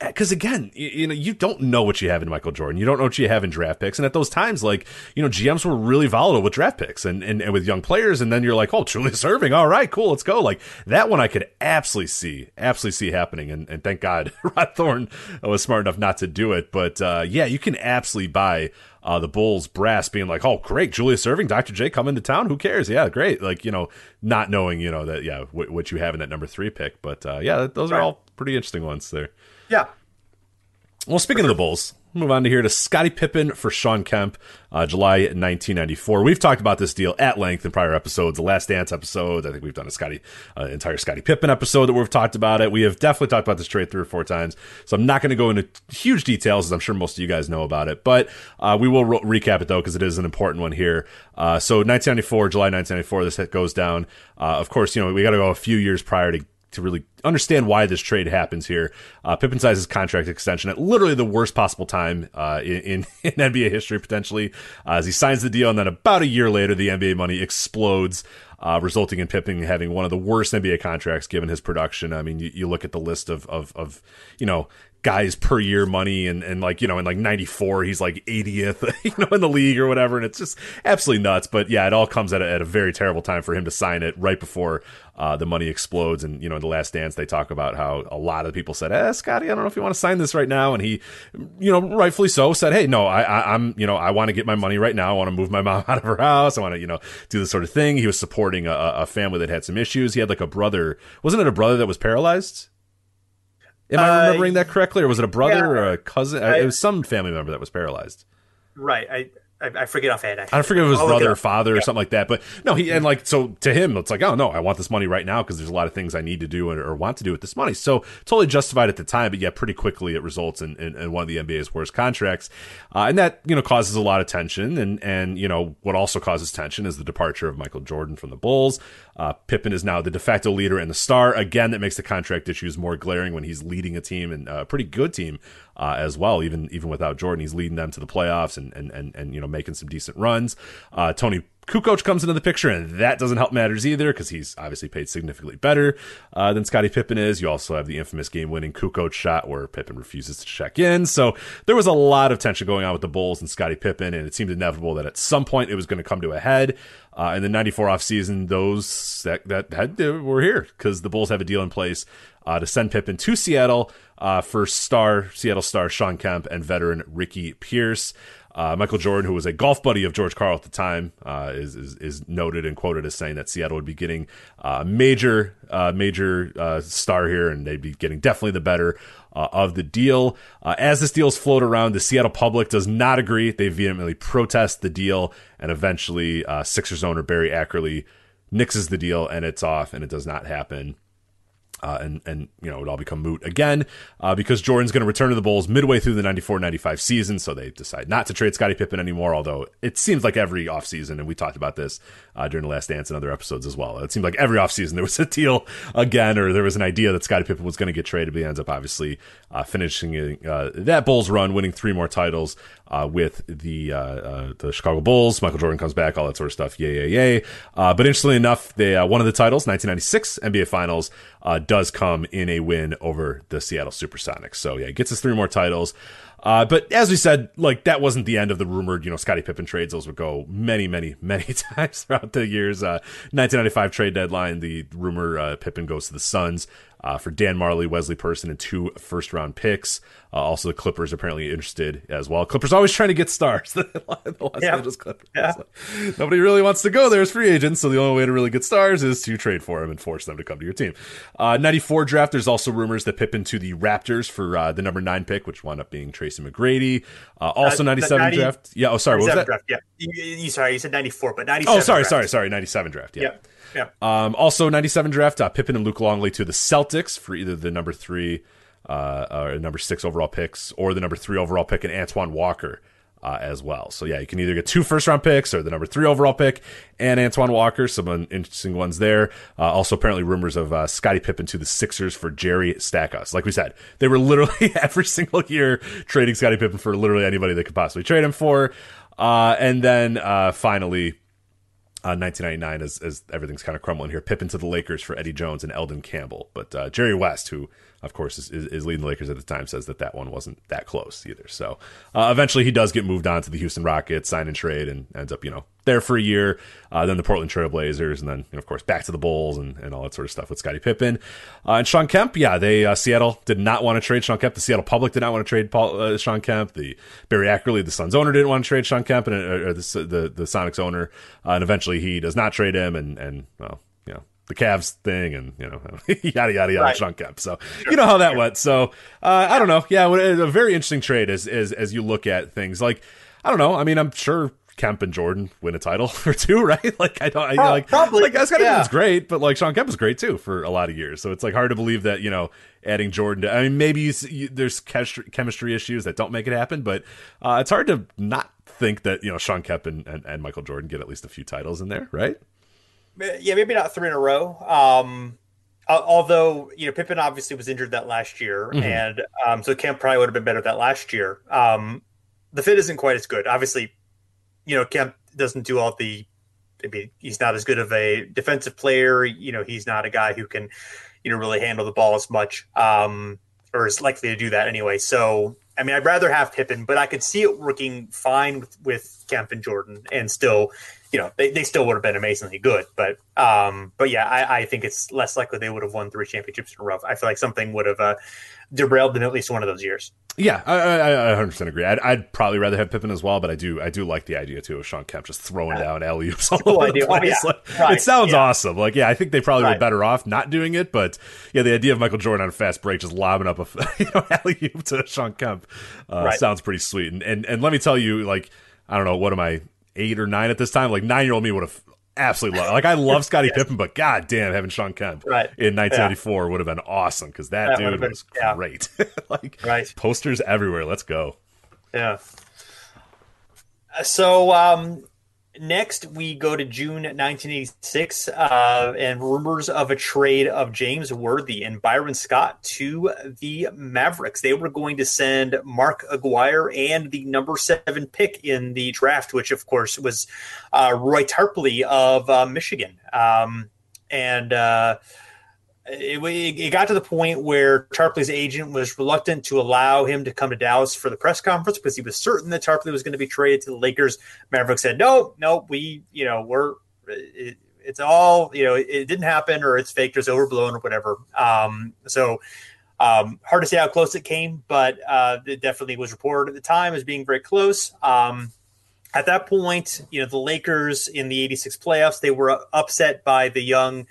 because again, you, you, know, you don't know what you have in Michael Jordan. You don't know what you have in draft picks. And at those times, like, you know, GMs were really volatile with draft picks and, and, and with young players. And then you're like, oh, Julius Erving. All right, cool. Let's go. Like that one I could absolutely see, absolutely see happening. And, and thank God Rod Thorn was smart enough not to do it. But, uh, yeah, you can absolutely buy, uh, the Bulls brass being like, oh, great, Julius Erving, Dr. J coming to town. Who cares? Yeah, great. Like, you know, not knowing, you know, that, yeah, w- what you have in that number three pick. But, uh, yeah, those are all pretty interesting ones there. Yeah. Well, speaking of the Bulls, move on to here to Scottie Pippen for Shawn Kemp, uh, July 1994. We've talked about this deal at length in prior episodes, the Last Dance episode. I think we've done a Scottie, uh, entire Scottie Pippen episode that we've talked about it. We have definitely talked about this trade three or four times, so I'm not going to go into huge details, as I'm sure most of you guys know about it. But uh, we will re- recap it though, because it is an important one here. Uh, so 1994, July 1994, this goes down. Uh, of course, you know we got to go a few years prior to to really understand why this trade happens here. Uh, Pippen signs his contract extension at literally the worst possible time uh, in, in, NBA history, potentially, uh, as he signs the deal, and then about a year later, the NBA money explodes. Uh, resulting in Pippen having one of the worst NBA contracts given his production. I mean, you, you look at the list of, of, of, you know, guys per year money and, and like, you know, in like 94, he's like 80th, you know, in the league or whatever. And it's just absolutely nuts. But yeah, it all comes at a, at a very terrible time for him to sign it right before uh, the money explodes. And, you know, in the last dance, they talk about how a lot of people said, eh, Scottie, I don't know if you want to sign this right now. And he, you know, rightfully so said, Hey, no, I, I am you know, I want to get my money right now. I want to move my mom out of her house. I want to, you know, do this sort of thing. He was supporting a, a family that had some issues. He had like a brother, wasn't it a brother that was paralyzed? Am I remembering uh, that correctly, or was it a brother yeah, or a cousin? I, it was some family member that was paralyzed. Right. I I, I forget offhand. Actually. I forget if it was I'll brother or father or something like that. But no, he and like so to him, it's like, oh no, I want this money right now because there's a lot of things I need to do or, or, want to do with this money. So totally justified at the time, but yeah, pretty quickly it results in, in, in one of the NBA's worst contracts, uh, and that you know causes a lot of tension. And and you know what also causes tension is the departure of Michael Jordan from the Bulls. Uh, Pippen is now the de facto leader and the star. Again, that makes the contract issues more glaring when he's leading a team and a pretty good team uh, as well. Even even without Jordan, he's leading them to the playoffs and and and, and you know making some decent runs. Uh, Tony Kukoc comes into the picture, and that doesn't help matters either because he's obviously paid significantly better uh, than Scottie Pippen is. You also have the infamous game-winning Kukoc shot where Pippen refuses to check in. So there was a lot of tension going on with the Bulls and Scottie Pippen, and it seemed inevitable that at some point it was going to come to a head. Uh, in the '94 offseason, those that that had were here because the Bulls have a deal in place uh, to send Pippen to Seattle uh, for star Seattle star Shawn Kemp and veteran Ricky Pierce. Uh, Michael Jordan, who was a golf buddy of George Karl at the time, uh, is, is, is noted and quoted as saying that Seattle would be getting a uh, major uh, major uh, star here, and they'd be getting definitely the better uh, of the deal. as this deal's float around, the Seattle public does not agree. They vehemently protest the deal, and eventually, Sixers owner Barry Ackerley nixes the deal, and it's off, and it does not happen. Uh, and and you know it all become moot again uh, because Jordan's going to return to the Bulls midway through the 94-95 season, so they decide not to trade Scottie Pippen anymore. Although it seems like every offseason, and we talked about this uh, during the Last Dance and other episodes as well. It seemed like every offseason there was a deal again, or there was an idea that Scottie Pippen was going to get traded, but he ends up obviously uh, finishing uh, that Bulls run, winning three more titles uh, with the the Chicago Bulls. Michael Jordan comes back, all that sort of stuff. Yay, yay, yay! but interestingly enough, they one of the titles, 1996 NBA Finals uh, does come in a win over the Seattle Supersonics. So yeah, he gets us three more titles. Uh, but as we said, like that wasn't the end of the rumored, you know, Scottie Pippen trades. Those would go many, many, many times throughout the years. Uh, 1995 trade deadline, the rumor uh, Pippen goes to the Suns uh, for Dan Majerle, Wesley Person, and two first round picks. Uh, also, the Clippers apparently interested as well. Clippers always trying to get stars. the Los yeah. Angeles Clippers. Yeah. nobody really wants to go there as free agents, so the only way to really get stars is to trade for them and force them to come to your team. Uh, 94 draft, there's also rumors that Pippen to the Raptors for uh, the number nine pick, which wound up being Tracy McGrady. Uh, also, 97 90, draft. Yeah, oh, sorry, what was that? Draft, yeah. You, you, sorry, you said 94, but 97. Oh, sorry, draft. sorry, sorry, 97 draft. Yeah. yeah. Yeah. Um, also, 97 draft, uh, Pippen and Luke Longley to the Celtics for either the number three uh, or number six overall picks or the number three overall pick and Antoine Walker. Uh, as well. So yeah, you can either get two first round picks or the number three overall pick and Antoine Walker. Some interesting ones there. Uh, also, apparently rumors of uh, Scottie Pippen to the Sixers for Jerry Stackhouse. Like we said, they were literally every single year trading Scottie Pippen for literally anybody they could possibly trade him for. Uh, and then uh, finally, uh, 1999 as, as everything's kind of crumbling here. Pippen to the Lakers for Eddie Jones and Elden Campbell. But uh, Jerry West, who of course, is, is, leading the Lakers at the time, says that that one wasn't that close either. So uh, eventually he does get moved on to the Houston Rockets, sign and trade, and ends up, you know, there for a year. Uh, then the Portland Trailblazers, and then, you know, of course, back to the Bulls and, and all that sort of stuff with Scottie Pippen. Uh, and Shawn Kemp, yeah, they uh, Seattle did not want to trade Shawn Kemp. The Seattle public did not want to trade Paul, uh, Shawn Kemp. The Barry Ackerley, the Suns owner, didn't want to trade Shawn Kemp, and, uh, or the, the, the Sonics owner. and eventually he does not trade him, and, and well, the Cavs thing and you know yada yada yada right. Shawn Kemp. So sure. you know how that went. So uh, I don't know. Yeah, a very interesting trade as as as you look at things. Like I don't know. I mean, I'm sure Kemp and Jordan win a title or two, right? Like I don't I, like probably like that's kind yeah. of great, but like Shawn Kemp was great too for a lot of years. So it's like hard to believe that you know adding Jordan. To, I mean, maybe you, you, there's chemistry issues that don't make it happen, but uh, it's hard to not think that you know Shawn Kemp and, and, and Michael Jordan get at least a few titles in there, right? Yeah, maybe not three in a row. Um, although you know Pippen obviously was injured that last year, mm-hmm. and um, so Kemp probably would have been better that last year. Um, the fit isn't quite as good. Obviously, you know Kemp doesn't do all the. I mean, he's not as good of a defensive player. You know, he's not a guy who can, you know, really handle the ball as much, um, or is likely to do that anyway. So, I mean, I'd rather have Pippen, but I could see it working fine with, with Kemp and Jordan, and still, you know, they, they still would have been amazingly good. But um, but yeah, I, I think it's less likely they would have won three championships in a row. I feel like something would have uh, derailed them at least one of those years. Yeah, I, I, I 100% agree. I'd, I'd, probably rather have Pippen as well, but I do I do like the idea too of Shawn Kemp just throwing uh, down alley oops all cool over idea. the place. Oh, yeah. like, right. It sounds yeah. awesome. Like, yeah, I think they probably right. were better off not doing it, but yeah, the idea of Michael Jordan on a fast break just lobbing up a you know alley oop to Shawn Kemp uh, right. sounds pretty sweet. And, and and let me tell you, like, I don't know, what am I eight or nine at this time? Like nine year old me would have absolutely loved. Like I love Scottie yes. Pippen, but god damn, having Shawn Kemp right. in 1994 yeah. would have been awesome because that, that dude been, was yeah. great. like right. posters everywhere. Let's go. Yeah. So um, Next, we go to June 1986, uh, and rumors of a trade of James Worthy and Byron Scott to the Mavericks. They were going to send Mark Aguirre and the number seven pick in the draft, which, of course, was uh, Roy Tarpley of uh, Michigan. Um, and uh, it, it, got to the point where Tarpley's agent was reluctant to allow him to come to Dallas for the press conference because he was certain that Tarpley was going to be traded to the Lakers. Maverick said, "No, no, we, you know, we're it, it's all, you know, it, it, didn't happen or it's fake, or it's overblown or whatever." Um, so um, hard to say how close it came, but uh, it definitely was reported at the time as being very close. Um, at that point, you know, the Lakers in the '86 playoffs they were upset by the young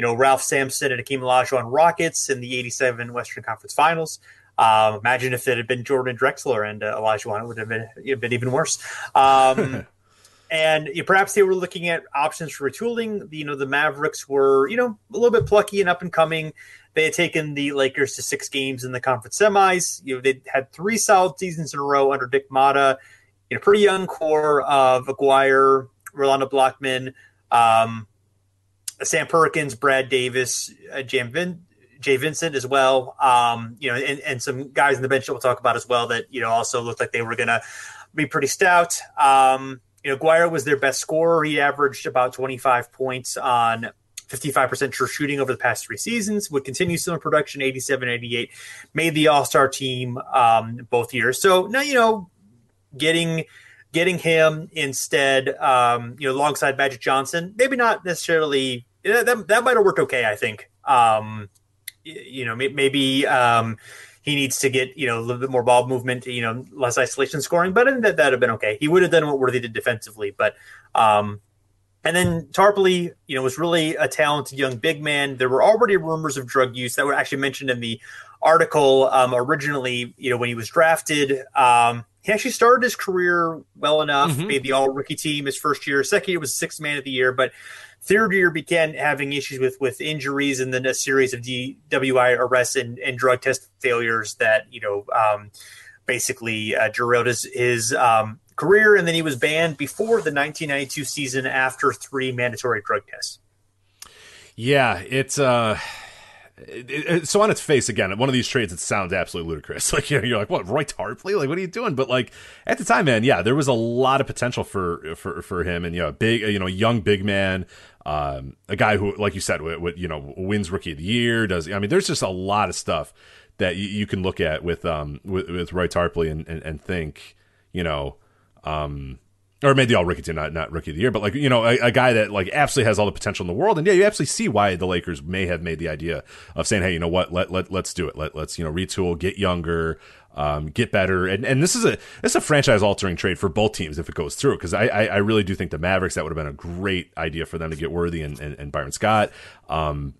you know, Ralph Sampson and Akeem Olajuwon Rockets in the 87 Western Conference Finals. Um, imagine if it had been Jordan Drexler and uh, Olajuwon, it would have been, it been even worse. Um, and you know, perhaps they were looking at options for retooling. You know, the Mavericks were, you know, a little bit plucky and up and coming. They had taken the Lakers to six games in the conference semis. You know, they had three solid seasons in a row under Dick Motta. You know, pretty young core of Aguirre, Rolando Blackman, um, Sam Perkins, Brad Davis, uh, Vin- Jay Vincent as well. Um, you know, and, and some guys in the bench that we'll talk about as well that you know also looked like they were going to be pretty stout. Um, you know, Aguirre was their best scorer. He averaged about 25 points on 55% true shooting over the past three seasons, would continue similar production, 87, 88, made the All Star team um, both years. So now, you know, getting getting him instead, um, you know, alongside Magic Johnson, maybe not necessarily that, that, that might have worked okay, I think. Um, you know maybe um, he needs to get you know a little bit more ball movement, you know, less isolation scoring. But that that'd have been okay. He would have done what Worthy did defensively, but. Um, and then Tarpley, you know, was really a talented young big man. There were already rumors of drug use that were actually mentioned in the article um, originally. You know, when he was drafted, um, he actually started his career well enough. Mm-hmm. Made the All Rookie team his first year. Second year was sixth man of the year, but third year began having issues with with injuries and then a series of DWI arrests and, and drug test failures that you know um, basically uh, derailed his his um, career, and then he was banned before the 1992 season after three mandatory drug tests. Yeah, it's uh so on its face again one of these trades it sounds absolutely ludicrous. Like you know, you're like what Roy Tarpley? Like what are you doing? But like at the time man yeah there was a lot of potential for for for him. And you know big you know young big man um, a guy who like you said with, you know wins rookie of the year does I mean there's just a lot of stuff that you, you can look at with um with, with Roy Tarpley and, and, and think you know um, or maybe all rookie team, not not rookie of the year, but like you know, a, a, guy that like absolutely has all the potential in the world, and yeah, you absolutely see why the Lakers may have made the idea of saying, hey, you know what, let let let's do it, let let's you know retool, get younger, um, get better, and and this is a this is a franchise altering trade for both teams if it goes through, because I, I, I really do think the Mavericks that would have been a great idea for them to get Worthy and and, and Byron Scott. Um,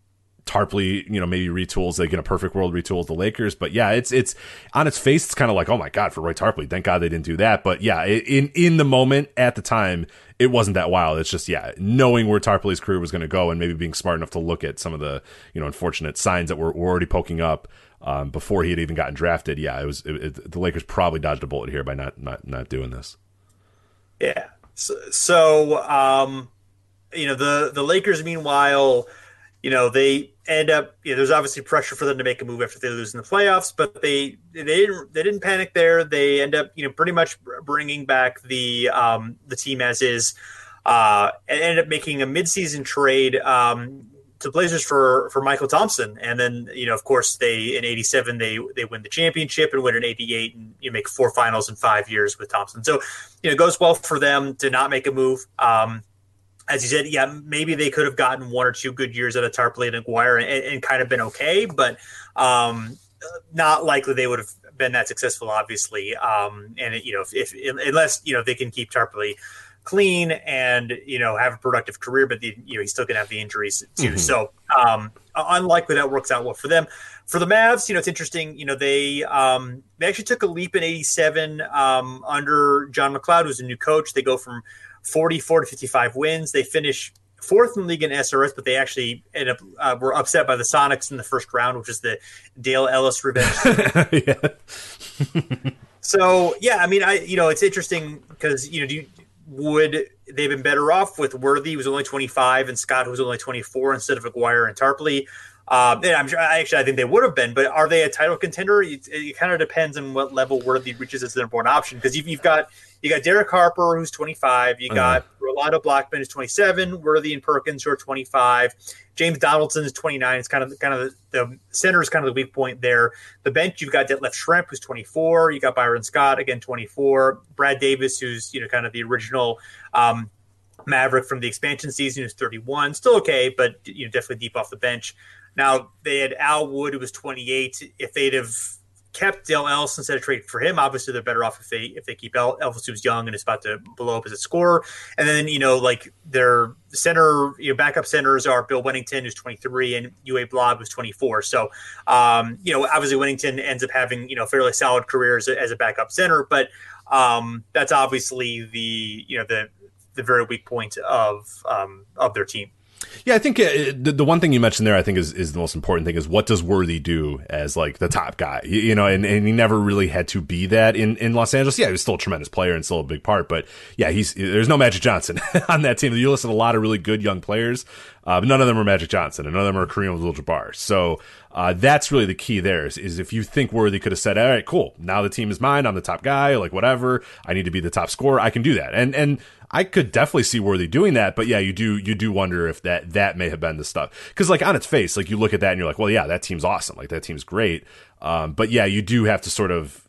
Tarpley, you know, maybe retools like in a perfect world retools the Lakers. But yeah, it's it's on its face, it's kind of like, oh my god, for Roy Tarpley, thank God they didn't do that. But yeah, in in the moment at the time, it wasn't that wild. It's just yeah, knowing where Tarpley's career was going to go and maybe being smart enough to look at some of the you know unfortunate signs that were, were already poking up um, before he had even gotten drafted. Yeah, it was it, it, the Lakers probably dodged a bullet here by not not not doing this. Yeah. So, so um, you know the the Lakers meanwhile you know they end up you know, there's obviously pressure for them to make a move after they lose in the playoffs but they they didn't they didn't panic there they end up you know pretty much bringing back the um the team as is uh and ended up making a midseason trade um to Blazers for for Michael Thompson, and then you know, of course, they in '87 they they win the championship and win in '88, and you make four finals in five years with Thompson. So, you know, it goes well for them to not make a move. Um, as you said, yeah, maybe they could have gotten one or two good years out of Tarpley and Aguirre and, and kind of been okay, but um, not likely they would have been that successful, obviously. Um, and it, you know, if, if, unless you know they can keep Tarpley clean and you know have a productive career, but the, you know he's still gonna have the injuries too. Mm-hmm. So um, unlikely that works out well for them. For the Mavs, you know, it's interesting. You know, they um, they actually took a leap in '87 um, under John MacLeod, who's a new coach. They go from 44 to 55 wins. They finish fourth in the league in SRS, but they actually end up uh, were upset by the Sonics in the first round, which is the Dale Ellis revenge. so yeah, I mean, I you know it's interesting because you know do you, would they've been better off with Worthy, who was only 25, and Scott, who was only 24, instead of Aguirre and Tarpley. Um, and I'm sure, actually, I think they would have been, but are they a title contender? It, it kind of depends on what level Worthy reaches as the number one option because you've, you've got you got Derek Harper, who's 25. You uh-huh. got uh-huh. Rolando Blackman, who's 27. Worthy and Perkins, who are 25. James Donaldson is 29. It's kind of kind of the, the center is kind of the weak point there. The bench, you've got Detlef Schrempf, who's 24. You got Byron Scott, again 24. Brad Davis, who's you know kind of the original um, Maverick from the expansion season, who's 31. Still okay, but you know definitely deep off the bench. Now they had Al Wood, who was 28. If they'd have kept Dale Ellis instead of trading for him. Obviously, they're better off if they if they keep El- Elvis, who's young and is about to blow up as a scorer. And then you know, like their center, you know, backup centers are Bill Wennington, who's 23, and Uwe Blab, who's 24. So, um, you know, obviously Wennington ends up having you know fairly solid career as a, as a backup center, but um, that's obviously the you know the the very weak point of um, of their team. Yeah, I think uh, the, the one thing you mentioned there, I think is, is the most important thing is what does Worthy do as like the top guy, you, you, know, and, and he never really had to be that in, in Los Angeles. Yeah, he was still a tremendous player and still a big part, but yeah, he's, there's no Magic Johnson on that team. You listed a lot of really good young players, uh, but none of them are Magic Johnson and none of them are Kareem Abdul-Jabbar. So, uh, that's really the key there is, is if you think Worthy could have said, all right, cool. Now the team is mine. I'm the top guy, like whatever. I need to be the top scorer. I can do that. And, and, I could definitely see Worthy doing that, but yeah, you do you do wonder if that that may have been the stuff. Because like on its face, like you look at that and you're like, well, yeah, that team's awesome, like that team's great, um, but yeah, you do have to sort of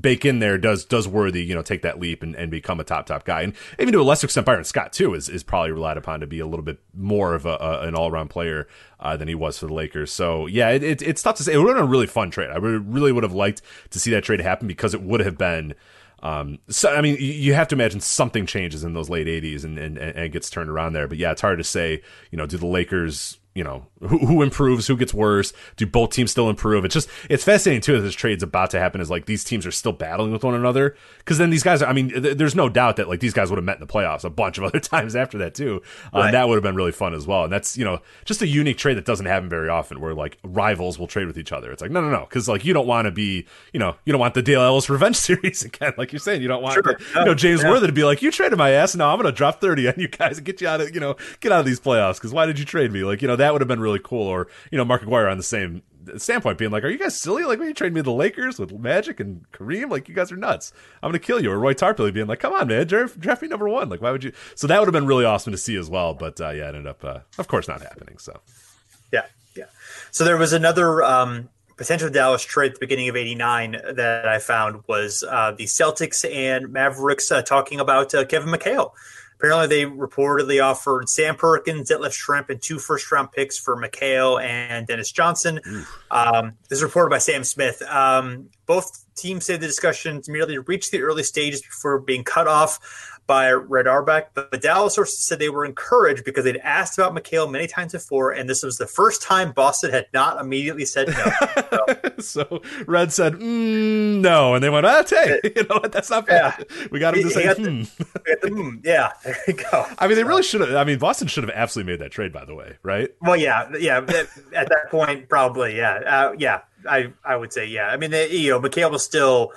bake in there does does worthy you know take that leap and, and become a top top guy? And even to a lesser extent Byron Scott too is, is probably relied upon to be a little bit more of a, a an all around player uh, than he was for the Lakers. So yeah it, it, it's tough to say. It would have been a really fun trade. I really would have liked to see that trade happen because it would have been um, so I mean, you have to imagine something changes in those late '80s and, and and gets turned around there. But yeah, it's hard to say. You know, do the Lakers you know who, who improves who gets worse do both teams still improve? It's just it's fascinating too that this trade's about to happen is like these teams are still battling with one another. Because then these guys are, i mean th- there's no doubt that like these guys would have met in the playoffs a bunch of other times after that too. Uh, right. and that would have been really fun as well. And that's you know just a unique trade that doesn't happen very often where like rivals will trade with each other. It's like no no no because like you don't want to be you know you don't want the dale ellis revenge series again like you're saying. You don't want sure. the, you know james yeah. worthy to be like you traded my ass now i'm gonna drop 30 on you guys and get you out of you know get out of these playoffs because why did you trade me? Like you know that would have been really cool or you know Mark Aguirre on the same standpoint, being like, "Are you guys silly? Like when you trade me to the Lakers with Magic and Kareem, like you guys are nuts. I'm gonna kill you." Or Roy Tarpley being like, "Come on, man, draft, draft me number one. Like why would you?" So that would have been really awesome to see as well. But uh, yeah, it ended up, uh, of course, not happening. So yeah, yeah. So there was another. Um, potential Dallas trade at the beginning of '89 that I found was uh, the Celtics and Mavericks uh, talking about uh, Kevin McHale. Apparently, they reportedly offered Sam Perkins, Detlef Schrempf, and two first round picks for McHale and Dennis Johnson. Um, this is reported by Sam Smith. Um, both teams say the discussions merely reached the early stages before being cut off by Red Auerbach, but, Dallas sources said they were encouraged because they'd asked about McHale many times before, and this was the first time Boston had not immediately said no. So, so Red said mm, no, and they went, "Ah, hey, you know what? That's not bad. Yeah. We got him to he, say, he hmm. The, the, hmm. yeah, there you go." I mean, they really should have. I mean, Boston should have absolutely made that trade, by the way, right? Well, yeah, yeah. at that point, probably, yeah, uh, yeah. I I would say, yeah. I mean, they, you know, McHale was still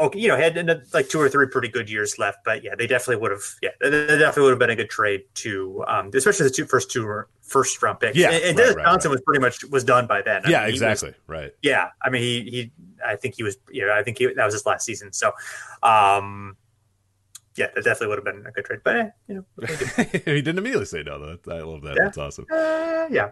okay, you know, had like two or three pretty good years left, but yeah, they definitely would have, yeah, they definitely would have been a good trade to, um, especially the two first two first round picks. Yeah, and, and Dennis right, Johnson right. was pretty much was done by then. I yeah, mean, exactly, was, right. Yeah, I mean, he he, I think he was, you know, I think he that was his last season. So, um, yeah, that definitely would have been a good trade. But eh, you know, he didn't immediately say no. Though. I love that. Yeah. That's awesome. Uh, yeah.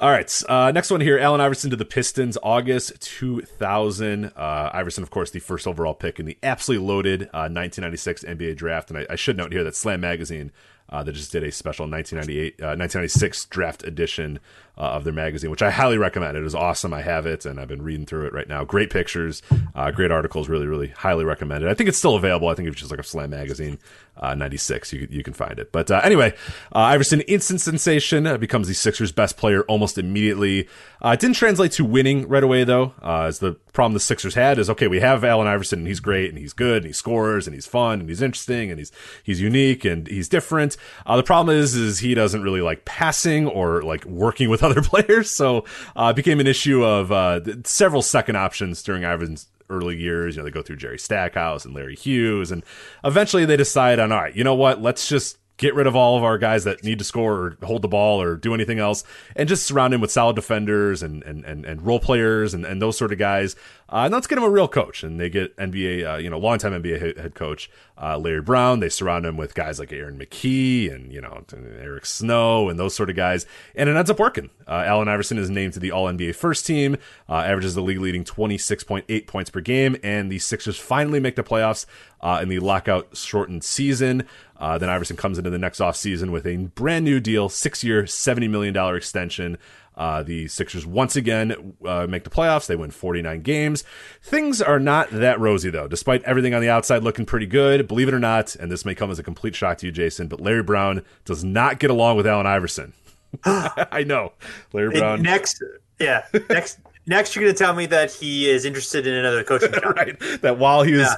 All right. Uh, next one here Allen Iverson to the Pistons, August 2000. Uh, Iverson, of course, the first overall pick in the absolutely loaded uh, 1996 NBA draft. And I, I, should note here that Slam Magazine uh, that just did a special 1998, 1996 uh, draft edition uh, of their magazine, which I highly recommend. It is awesome. I have it, and I've been reading through it right now. Great pictures, uh, great articles. Really, really highly recommended. I think it's still available. I think you just look up Slam Magazine uh, 96, you, you can find it. But uh, anyway, uh, Iverson, instant sensation, uh, becomes the Sixers' best player almost immediately. it didn't translate to winning right away, though, as the problem the Sixers had is okay, we have Allen Iverson, and he's great, and he's good, and he scores, and he's fun, and he's interesting, and he's he's unique, and he's different. the problem is, is he doesn't really like passing or like working with other players. So uh, became an issue of uh, several second options during Ivan's early years. You know, they go through Jerry Stackhouse and Larry Hughes, and eventually they decide on, all right, you know what? Let's just get rid of all of our guys that need to score or hold the ball or do anything else, and just surround him with solid defenders and and and, and role players and, and those sort of guys. Uh, and let's get him a real coach. And they get NBA, uh, you know, longtime NBA head coach uh, Larry Brown. They surround him with guys like Aaron McKie and you know Eric Snow and those sort of guys, and it ends up working. Uh, Allen Iverson is named to the All NBA first team, uh, averages the league leading twenty six point eight points per game, and the Sixers finally make the playoffs uh, in the lockout shortened season. Uh, then Iverson comes into the next offseason with a brand new deal, six year, $70 million extension. Uh, the Sixers once again uh, make the playoffs. They win 49 games. Things are not that rosy, though, despite everything on the outside looking pretty good. Believe it or not, and this may come as a complete shock to you, Jason, but Larry Brown does not get along with Allen Iverson. I know. Larry Brown. Next, yeah. Next. Next, you're going to tell me that he is interested in another coaching job. right. That while he was yeah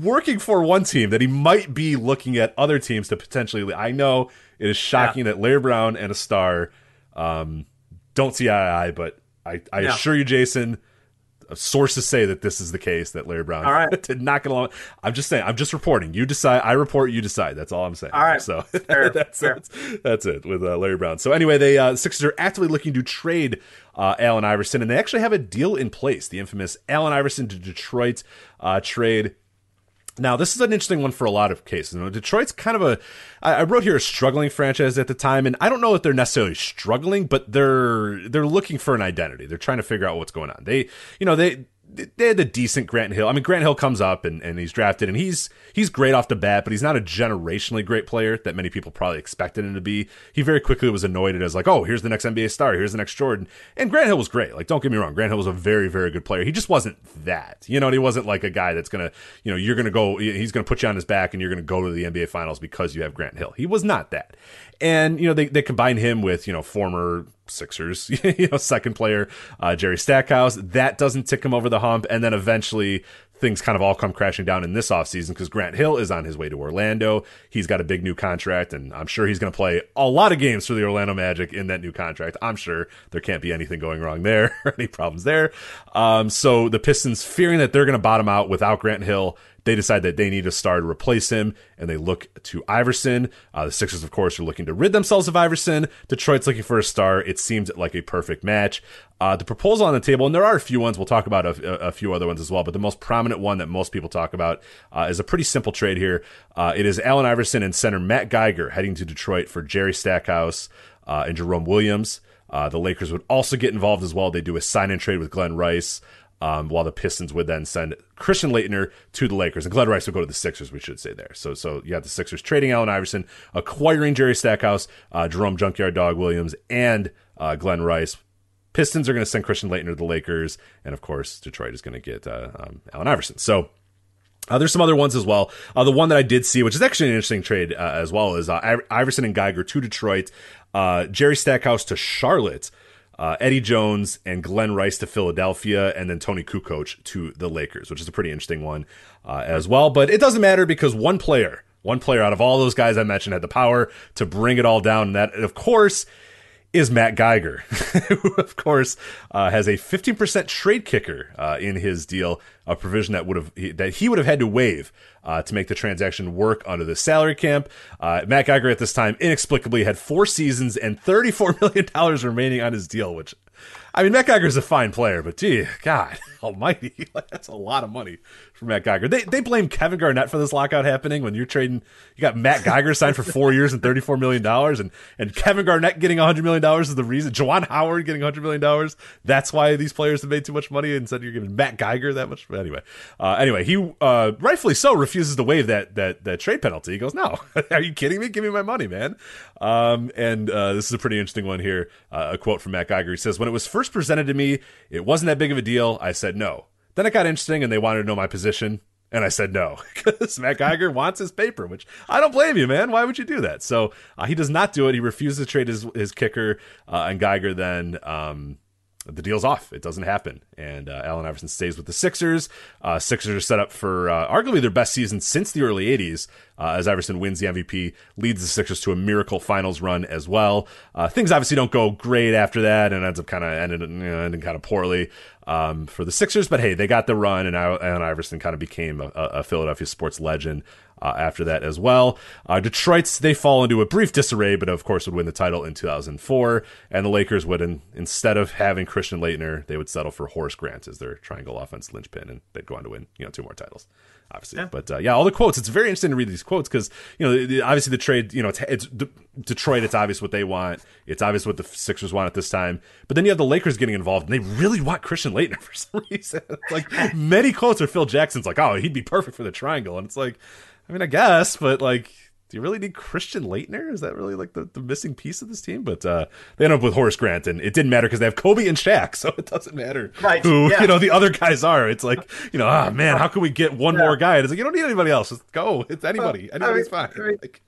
working for one team that he might be looking at other teams to potentially. I know it is shocking yeah. that Larry Brown and a star um, don't see eye to eye, but I, I yeah. assure you, Jason, sources say that this is the case that Larry Brown all right. did not get along. I'm just saying. I'm just reporting. You decide. I report. You decide. That's all I'm saying. All right. So fair, that's, fair. that's, that's it with uh, Larry Brown. So anyway, they uh, Sixers are actively looking to trade uh, Allen Iverson, and they actually have a deal in place. The infamous Allen Iverson to Detroit uh, trade now, this is an interesting one for a lot of cases. You know, Detroit's kind of a, I wrote here a struggling franchise at the time, and I don't know if they're necessarily struggling, but they're they're looking for an identity. They're trying to figure out what's going on. They, you know, they they had the decent Grant Hill. I mean, Grant Hill comes up and, and he's drafted and he's he's great off the bat, but he's not a generationally great player that many people probably expected him to be. He very quickly was anointed as like, oh, here's the next NBA star, here's the next Jordan. And Grant Hill was great. Like, don't get me wrong, Grant Hill was a very very good player. He just wasn't that, you know. He wasn't like a guy that's gonna, you know, you're gonna go, he's gonna put you on his back and you're gonna go to the NBA Finals because you have Grant Hill. He was not that. And you know they they combine him with you know former Sixers, you know, second player, uh, Jerry Stackhouse. That doesn't tick him over the hump. And then eventually things kind of all come crashing down in this offseason because Grant Hill is on his way to Orlando. He's got a big new contract, and I'm sure he's going to play a lot of games for the Orlando Magic in that new contract. I'm sure there can't be anything going wrong there, or any problems there. Um, so the Pistons, fearing that they're going to bottom out without Grant Hill, they decide that they need a star to replace him, and they look to Iverson. Uh, the Sixers, of course, are looking to rid themselves of Iverson. Detroit's looking for a star. It seems like a perfect match. Uh, the proposal on the table, and there are a few ones. We'll talk about a, a, few other ones as well, but the most prominent one that most people talk about uh, is a pretty simple trade here. Uh, it is Allen Iverson and center Matt Geiger heading to Detroit for Jerry Stackhouse uh, and Jerome Williams. Uh, the Lakers would also get involved as well. They do a sign and trade with Glen Rice um, while the Pistons would then send Christian Laettner to the Lakers, and Glen Rice would go to the Sixers. We should say there. So, so you have the Sixers trading Allen Iverson, acquiring Jerry Stackhouse, uh, Jerome Junkyard Dog Williams, and uh, Glen Rice. Pistons are going to send Christian Laettner to the Lakers, and of course, Detroit is going to get uh, um, Allen Iverson. So. Uh, there's some other ones as well. Uh, the one that I did see, which is actually an interesting trade uh, as well, is uh, Iverson and Geiger to Detroit, uh, Jerry Stackhouse to Charlotte, uh, Eddie Jones and Glen Rice to Philadelphia, and then Toni Kukoc to the Lakers, which is a pretty interesting one as well. But it doesn't matter because one player, one player out of all those guys I mentioned had the power to bring it all down. And that, of course, is Matt Geiger, who, of course, uh, has a 15% trade kicker uh, in his deal, a provision that would have that he would have had to waive uh, to make the transaction work under the salary cap. Uh, Matt Geiger at this time inexplicably had four seasons and $34 million remaining on his deal, which I mean, Matt Geiger's a fine player, but gee, God almighty, that's a lot of money for Matt Geiger. They they blame Kevin Garnett for this lockout happening when you're trading. You got Matt Geiger signed for four years and thirty four million dollars, and and Kevin Garnett getting hundred million dollars is the reason. Juwan Howard getting hundred million dollars. That's why these players have made too much money. Instead, you're giving Matt Geiger that much. But anyway, uh, anyway, he uh, rightfully so refuses to waive that that that trade penalty. He goes, "No, are you kidding me? Give me my money, man." Um, and uh, this is a pretty interesting one here. Uh, a quote from Matt Geiger. He says, "When it was first presented to me, it wasn't that big of a deal. I said no." Then it got interesting and they wanted to know my position. And I said no because Matt Geiger wants his paper, which I don't blame you, man. Why would you do that? So uh, he does not do it. He refuses to trade his, his kicker, uh, and Geiger then um, the deal's off. It doesn't happen. And uh, Allen Iverson stays with the Sixers. Uh, Sixers are set up for uh, arguably their best season since the early 80s uh, as Iverson wins the MVP, leads the Sixers to a miracle finals run as well. Uh, things obviously don't go great after that and ends up kind of ended, you know, ending kind of poorly um, for the Sixers. But hey, they got the run, and Allen Iverson kind of became a, a Philadelphia sports legend uh, after that as well. Uh, Detroit's they fall into a brief disarray, but of course would win the title in 2004. And the Lakers would, in, instead of having Christian Laettner, they would settle for Horace Grant as their triangle offense linchpin, and they'd go on to win you know two more titles. Obviously, yeah. but uh, yeah, all the quotes. It's very interesting to read these quotes because you know the, obviously the trade. You know, it's, it's Detroit. It's obvious what they want. It's obvious what the Sixers want at this time. But then you have the Lakers getting involved, and they really want Christian Laettner for some reason. like many quotes are Phil Jackson's like, "Oh, he'd be perfect for the triangle," and it's like I mean, I guess, but like, do you really need Christian Laettner? Is that really like the, the missing piece of this team? But uh, they end up with Horace Grant, and it didn't matter because they have Kobe and Shaq, so it doesn't matter right. who yeah. you know the other guys are. It's like you know, ah oh, man, how can we get one yeah. more guy? And it's like you don't need anybody else. Just go. It's anybody. Anybody's I mean, fine. I mean, like,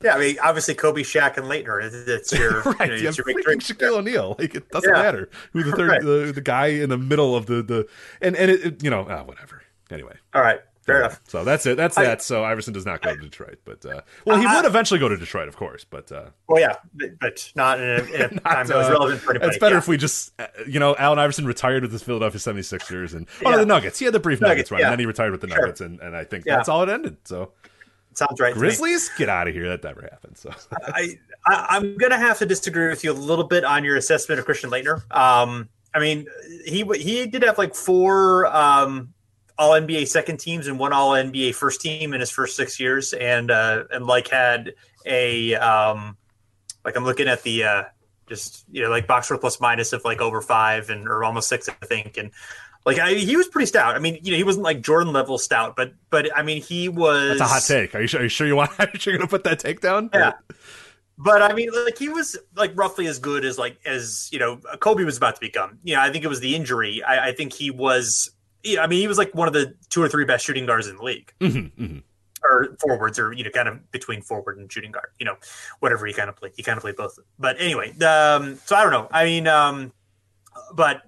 yeah, I mean, obviously Kobe, Shaq, and Laettner. It's your right. You know, it's your freaking Shaquille O'Neal. Like it doesn't yeah. matter who the third, right. the, the guy in the middle of the the and and it, it you know, ah, whatever. Anyway, all right. Fair enough. So that's it. That's I, that. So Iverson does not go to Detroit, but uh, well, he uh, would eventually go to Detroit, of course. But uh, well, yeah, but not in a, in a not, time that was uh, relevant for anybody. It's better yeah. if we just, uh, you know, Allen Iverson retired with the Philadelphia 76ers and oh, yeah. the Nuggets. He had the brief Nuggets, Nuggets run, yeah. and then he retired with the sure. Nuggets, and, and I think that's all it ended. So sounds right. Grizzlies, get out of here. That never happened. So I, I am gonna have to disagree with you a little bit on your assessment of Christian Laettner. Um, I mean, he he did have like four um all NBA second teams and one all NBA first team in his first six years, and uh, and like had a um, like I'm looking at the uh, just you know like box score plus minus of like over five and or almost six I think, and Like I, he was pretty stout. I mean, you know, he wasn't like Jordan level stout, but but I mean, he was. That's a hot take. Are you sure? Are you sure you want? Are you sure you're gonna put that take down? Yeah. But I mean, like he was like roughly as good as like as you know Kobe was about to become. You know, I think it was the injury. I, I think he was. Yeah, I mean, he was like one of the two or three best shooting guards in the league, Mm-hmm, mm-hmm. or forwards, or you know, kind of between forward and shooting guard. You know, whatever he kind of played. He kind of played both. But anyway, um, so I don't know. I mean, um, but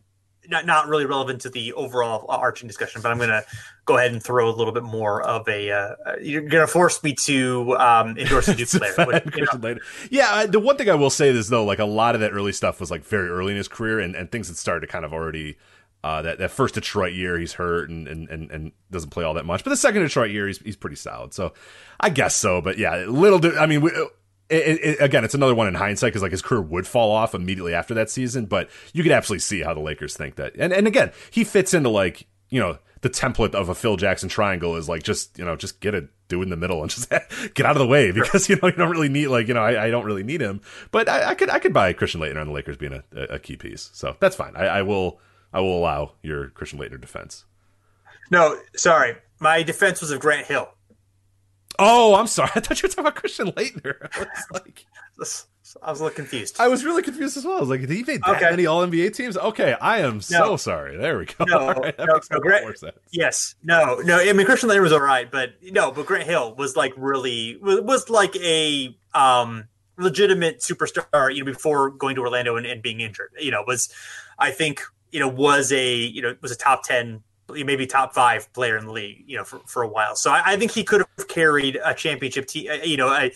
not not really relevant to the overall arching discussion. But I'm going to go ahead and throw a little bit more of a. Uh, you're going to force me to um, endorse a Duke player. which, you know, Yeah, I- the one thing I will say is though, like a lot of that early stuff was like very early in his career, and, and things had started to kind of already. Uh, that that first Detroit year, he's hurt and, and, and, and doesn't play all that much. But the second Detroit year, he's he's pretty solid. So I guess so. But yeah, little. di- I mean, we, it, it, again, it's another one in hindsight because like his career would fall off immediately after that season. But you could absolutely see how the Lakers think that. And and again, he fits into like you know the template of a Phil Jackson triangle is like just you know just get a do in the middle and just get out of the way because you know you don't really need like you know I, I don't really need him. But I, I could I could buy Christian Laettner on the Lakers being a, a key piece. So that's fine. I, I will I will allow your Christian Laettner defense. no, sorry, my defense was of Grant Hill. Oh, I'm sorry. I thought you were talking about Christian Laettner. I was like, I was a little confused. I was really confused as well. I was like, did he make that Okay. many All NBA teams? Okay, I am so sorry. There we go. No, right, that no, makes no, Grant- more sense. Yes, no, no. I mean, Christian Laettner was all right, but no, but Grant Hill was like really was, was like a um legitimate superstar. You know, before going to Orlando and, and being injured. You know, was I think you know was a you know was a top ten. Maybe top five player in the league, you know, for, for a while. So I, I think he could have carried a championship team. Uh, you know, I,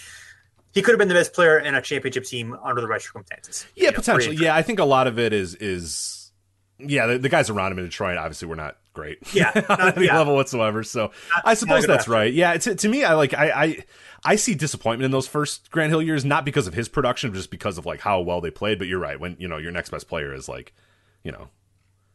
he could have been the best player in a championship team under the right circumstances. Yeah, know, potentially. Yeah, I think a lot of it is is yeah, the, the guys around him in Detroit obviously were not great. Yeah, on any yeah. level whatsoever. So I suppose that's enough. right. Yeah, to, to me, I like I, I I see disappointment in those first Grant Hill years, not because of his production, but just because of like how well they played. But you're right. When you know your next best player is like, you know,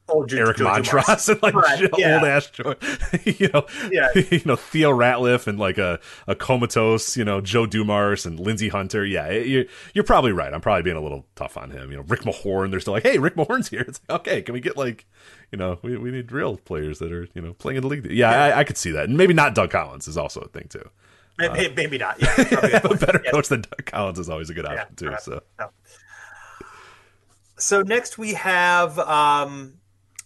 old Eric. Montross and like Right, old yeah. ass Joe, you know, Yeah. you know Theo Ratliff and like a a comatose, you know Joe Dumars and Lindsey Hunter. Yeah, you're you're probably right. I'm probably being a little tough on him. You know, Rick Mahorn. They're still like, hey, Rick Mahorn's here. It's like, okay, can we get like, you know, we we need real players that are you know playing in the league. Yeah, I, I could see that, and maybe not Doug Collins is also a thing too. Maybe, maybe not. Yeah, a a better Yeah. coach than Doug Collins is always a good Yeah, option too. right. So So next we have um,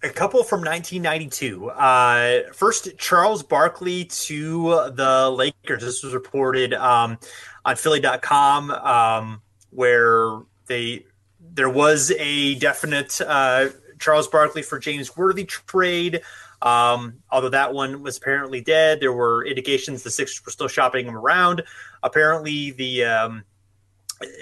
a couple from 1992. Uh, first, Charles Barkley to the Lakers. This was reported um, on Philly.com, um, where they there was a definite uh, Charles Barkley for James Worthy trade. Um, although that one was apparently dead, there were indications the Sixers were still shopping him around. Apparently, the um,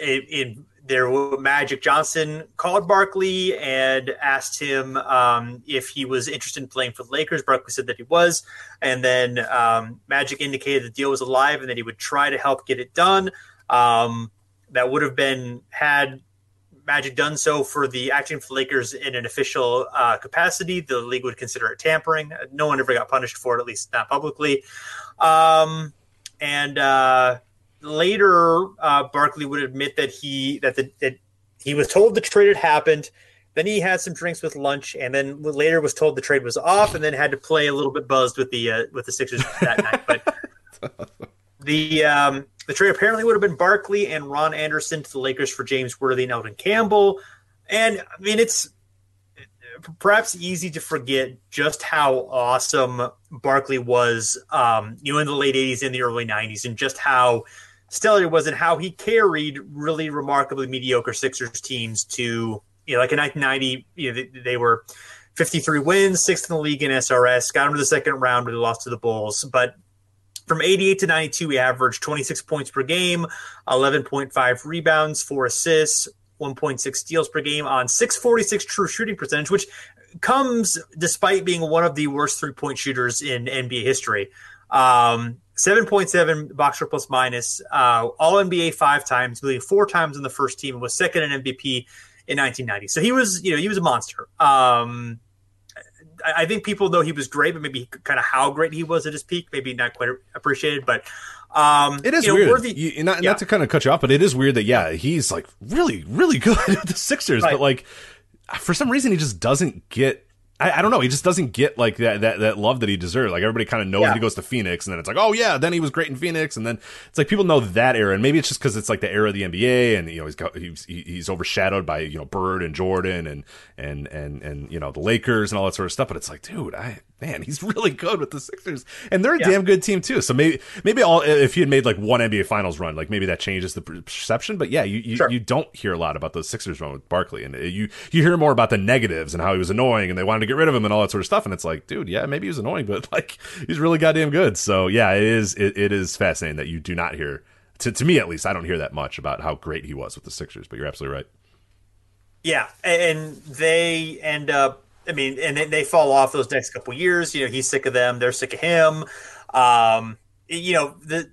in, in there Magic Johnson called Barkley and asked him um, if he was interested in playing for the Lakers. Barkley said that he was, and then um, Magic indicated the deal was alive and that he would try to help get it done. Um, that would have been had Magic done so for the acting for the Lakers in an official uh, capacity. The league would consider it tampering. No one ever got punished for it, at least not publicly. Um, and uh, later, uh, Barkley would admit that he that the that he was told the trade had happened. Then he had some drinks with lunch, and then later was told the trade was off, and then had to play a little bit buzzed with the uh, with the Sixers that night. But the um, the trade apparently would have been Barkley and Ron Anderson to the Lakers for James Worthy and Elden Campbell. And I mean, it's perhaps easy to forget just how awesome Barkley was, um, you know, in the late '80s and the early '90s, and just how stellar was, and how he carried really remarkably mediocre Sixers teams to, you know, like in 1990, you know, they, they were 53 wins, sixth in the league in SRS, got into the second round, but they lost to the Bulls, but from 88 to 92, he averaged 26 points per game, 11.5 rebounds, four assists, 1.6 steals per game on 646 true shooting percentage, which comes despite being one of the worst three point shooters in NBA history. Um, 7.7 box score plus minus, uh, all NBA five times, really four times in the first team, and was second in MVP in 1990. So he was, you know, he was a monster. Um, I I think people know he was great, but maybe kind of how great he was at his peak, maybe not quite appreciated. But um, It is you know, weird. You- not, yeah. not to kind of cut you off, but it is weird that yeah, he's like really, really good at the Sixers, Right. but like for some reason he just doesn't get I, I, don't know. He just doesn't get like that that that love that he deserves. Like everybody kind of knows yeah. he goes to Phoenix, and then it's like, oh yeah, then he was great in Phoenix, and then it's like people know that era, and maybe it's just because it's like the era of the NBA, and you know he's got, he's he's overshadowed by you know Bird and Jordan and and and and you know the Lakers and all that sort of stuff. But it's like, dude, I man, he's really good with the Sixers, and they're a yeah. damn good team too. So maybe maybe all if he had made like one NBA Finals run, like maybe that changes the perception. But yeah, you you, sure. you don't hear a lot about those Sixers run with Barkley, and uh, you you hear more about the negatives and how he was annoying, and they wanted to get rid of him and all that sort of stuff. And it's like, dude, yeah, maybe he was annoying, but like he's really goddamn good. So yeah, it is it, it is fascinating that you do not hear to to me at least. I don't hear that much about how great he was with the Sixers, but you're absolutely right. Yeah, and they end up. I mean, and they fall off those next couple years. You know, he's sick of them; they're sick of him. Um, you know, the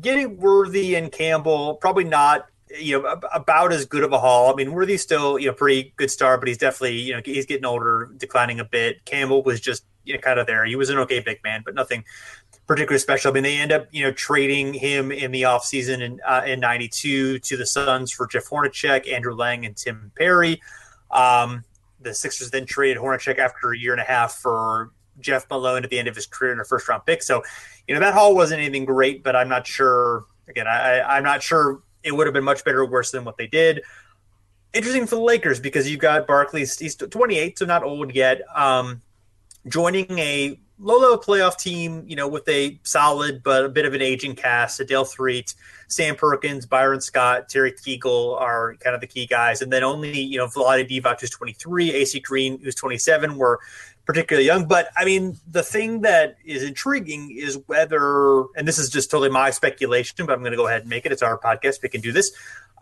getting Worthy and Campbell probably not you know about as good of a haul. I mean, Worthy's still you know pretty good star, but he's definitely you know he's getting older, declining a bit. Campbell was just you know kind of there. He was an okay big man, but nothing particularly special. I mean, they end up you know trading him in the offseason in uh, in '92 to the Suns for Jeff Hornacek, Andrew Lang, and Tim Perry. Um, the Sixers then traded Hornacek after a year and a half for Jeff Malone at the end of his career in a first round pick. So, you know, that haul wasn't anything great, but I'm not sure. Again, I, I'm not sure it would have been much better or worse than what they did. Interesting for the Lakers because you've got Barkley, he's 28, so not old yet, um, joining a low level playoff team, you know, with a solid but a bit of an aging cast. Sedale Threatt, Sam Perkins, Byron Scott, Terry Teagle are kind of the key guys. And then only, you know, Vlade Divac, who's 23, AC Green, who's 27, were particularly young. But I mean, the thing that is intriguing is whether, and this is just totally my speculation, but I'm going to go ahead and make it. It's our podcast. We can do this.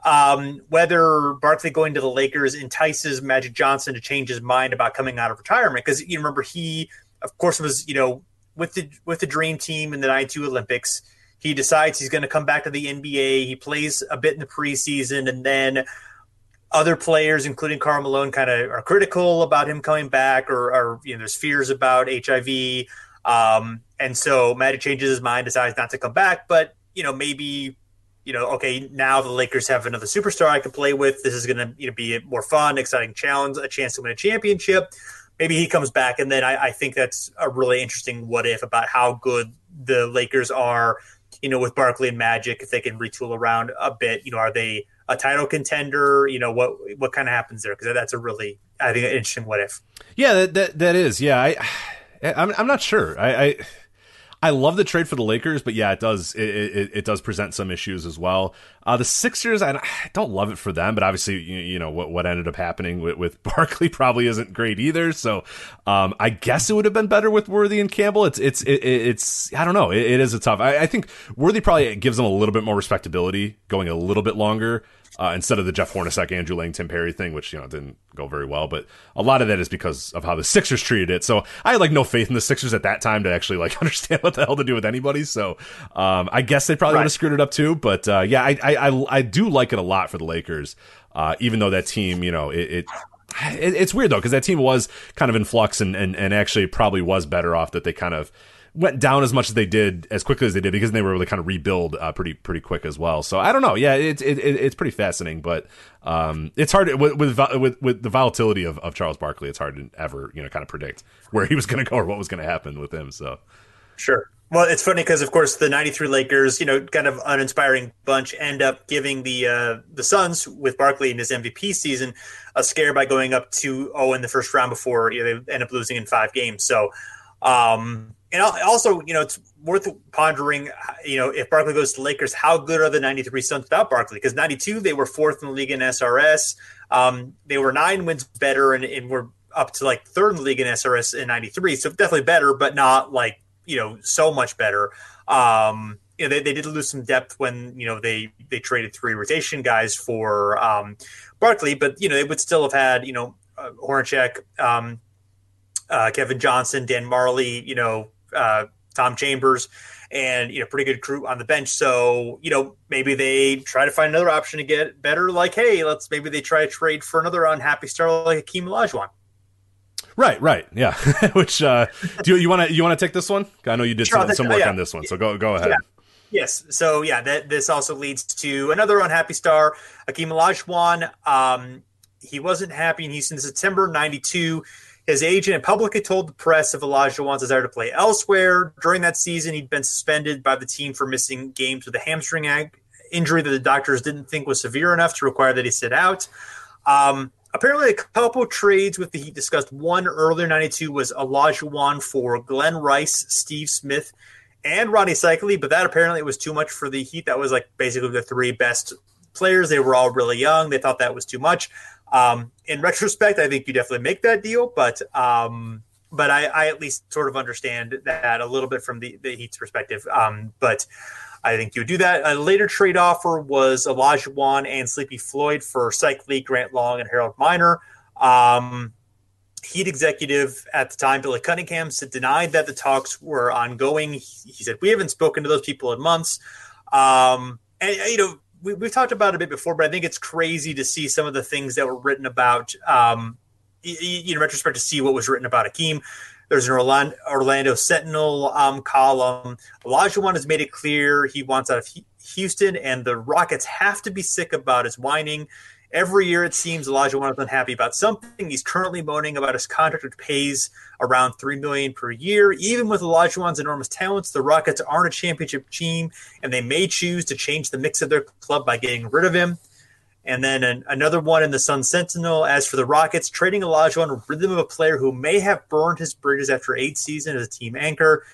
Um, whether Barkley going to the Lakers entices Magic Johnson to change his mind about coming out of retirement. Because you remember, he, of course, was, you know, with the with the dream team in the 92 Olympics. He decides he's going to come back to the NBA. He plays a bit in the preseason and then other players, including Karl Malone, kind of are critical about him coming back, or, or you know, there's fears about HIV. Um, and so Magic changes his mind, decides not to come back. But you know, maybe you know, okay, now the Lakers have another superstar I can play with. This is going to you know be a more fun, exciting challenge, a chance to win a championship. Maybe he comes back, and then I, I think that's a really interesting what if about how good the Lakers are. You know, with Barkley and Magic, if they can retool around a bit, you know, are they a title contender? You know what what kind of happens there? Because that's a really I think interesting what if. Yeah, that that, that is. Yeah, I I'm I'm not sure. I, I I love the trade for the Lakers, but yeah, it does it, it, it does present some issues as well. Uh, the Sixers, I don't love it for them, but obviously, you, you know what what ended up happening with, with Barkley probably isn't great either. So, um, I guess it would have been better with Worthy and Campbell. It's it's it, it's I don't know. It, is a tough. I, I think Worthy probably gives them a little bit more respectability going a little bit longer uh, instead of the Jeff Hornacek, Andrew Lang, Tim Perry thing, which you know didn't go very well. But a lot of that is because of how the Sixers treated it. So I had like no faith in the Sixers at that time to actually like understand what the hell to do with anybody. So um, I guess they probably right. would have screwed it up too. But uh, yeah, I, I, I I do like it a lot for the Lakers, uh, even though that team, you know, it, it it's weird though because that team was kind of in flux and, and and actually probably was better off that they kind of went down as much as they did as quickly as they did because they were able to kind of rebuild uh, pretty pretty quick as well. So I don't know. Yeah, it's it, it, it's pretty fascinating, but um, it's hard with, with with with the volatility of, of Charles Barkley. It's hard to ever you know kind of predict where he was going to go or what was going to happen with him. So sure. Well, it's funny because, of course, the '93 Lakers, you know, kind of uninspiring bunch, end up giving the uh, the Suns with Barkley in his MVP season a scare by going up 2-0 in the first round before you know, they end up losing in five games. So, um, and also, you know, it's worth pondering, you know, if Barkley goes to Lakers, how good are the 93 Suns without Barkley? Because 92, they were fourth in the league in SRS. Um, they were nine wins better and, and were up to like third in the league in SRS in 93. So definitely better, but not like, you know, so much better. Um, you know, they, they did lose some depth when, you know, they, they traded three rotation guys for um, Barkley, but, you know, they would still have had, you know, uh, Hornacek, um, uh, Kevin Johnson, Dan Majerle, you know, uh, Tom Chambers, and you know, pretty good crew on the bench. So you know, maybe they try to find another option to get better. Like, hey, let's maybe they try to trade for another unhappy star like Hakeem Olajuwon. Right, right, yeah. Which uh, do you want to you want to take this one? I know you did sure, some, some, work yeah. on this one, so go go ahead. Yeah. Yes. So yeah, that this also leads to another unhappy star, Hakeem Olajuwon. Um, he wasn't happy in Houston. In September '92, His agent publicly told the press of Olajuwon's desire to play elsewhere. During that season, he'd been suspended by the team for missing games with a hamstring injury that the doctors didn't think was severe enough to require that he sit out. Um, apparently, a couple trades with the Heat discussed. One earlier '92 was Olajuwon for Glen Rice, Steve Smith, and Ronnie Seikaly, but that apparently was too much for the Heat. That was like basically the three best players. They were all really young. They thought that was too much. Um, in retrospect, I think you definitely make that deal, but um, but I, I, at least sort of understand that a little bit from the, the Heat's perspective. Um, but I think you would do that. A later trade offer was Olajuwon and Sleepy Floyd for Seikaly, Grant Long, and Harold Miner. Um, Heat executive at the time, Billy Cunningham, said denied that the talks were ongoing. He, he said we haven't spoken to those people in months. Um, and you know, we, have talked about it a bit before, but I think it's crazy to see some of the things that were written about. Um, in retrospect, to see what was written about Hakeem. There's an Orlando, Orlando Sentinel um, column. Olajuwon has made it clear he wants out of Houston, and the Rockets have to be sick about his whining. Every year, it seems Elijah Olajuwon is unhappy about something. He's currently moaning about his contract, which pays around three million per year. Even with Elijah Olajuwon's enormous talents, the Rockets aren't a championship team, and they may choose to change the mix of their club by getting rid of him. And then an, another one in the Sun Sentinel. As for the Rockets, trading Olajuwon a rhythm of a player who may have burned his bridges after eight seasons as a team anchor.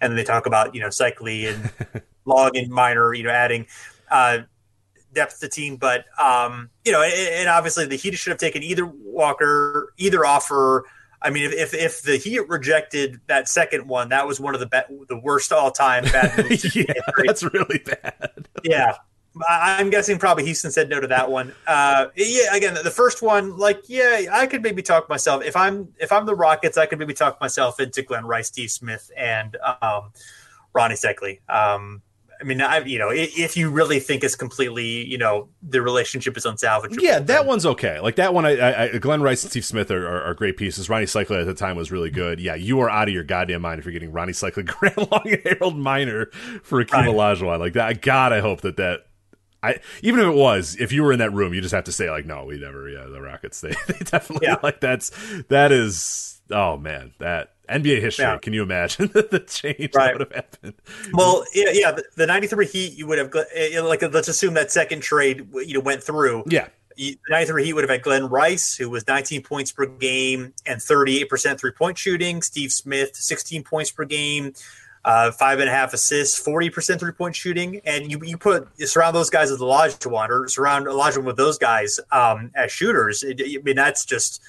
And then they talk about you know Seikaly and Long and Minor, you know, adding. Uh, depth to team. But um, you know, and, obviously the Heat should have taken either Walker, either offer. I mean, if, if, if the Heat rejected that second one, that was one of the be- the worst all time bad moves. yeah, that's really bad. yeah. I'm guessing probably Houston said no to that one. Uh, yeah, again, the first one, like, yeah, I could maybe talk myself if I'm if I'm the Rockets, I could maybe talk myself into Glen Rice, Steve Smith, and um, Rony Seikaly. Um, I mean, I you know, if you really think it's completely, you know, the relationship is unsalvageable. Yeah, that one's okay. Like that one, I, I, Glen Rice and Steve Smith are, are, are, great pieces. Rony Seikaly at the time was really good. Yeah, you are out of your goddamn mind if you're getting Rony Seikaly, Grant Long, and Harold Miner for Akeem right. Olajuwon. Like that, God, I hope that that. I even if it was, if you were in that room, you just have to say like, no, we never. Yeah, the Rockets. They, they definitely yeah. like that's that is. Oh man, that NBA history. Yeah. Can you imagine the change right. that would have happened? Well, yeah, yeah. The, the '93 Heat, you would have eh, like let's assume that second trade you know went through. Yeah. The 93 Heat would have had Glen Rice, who was 19 points per game and 38% three point shooting. Steve Smith, 16 points per game, uh, five and a half assists, 40% three point shooting. And you, you put you surround those guys with Olajuwon or surround Olajuwon with those guys um, as shooters. It, I mean, that's just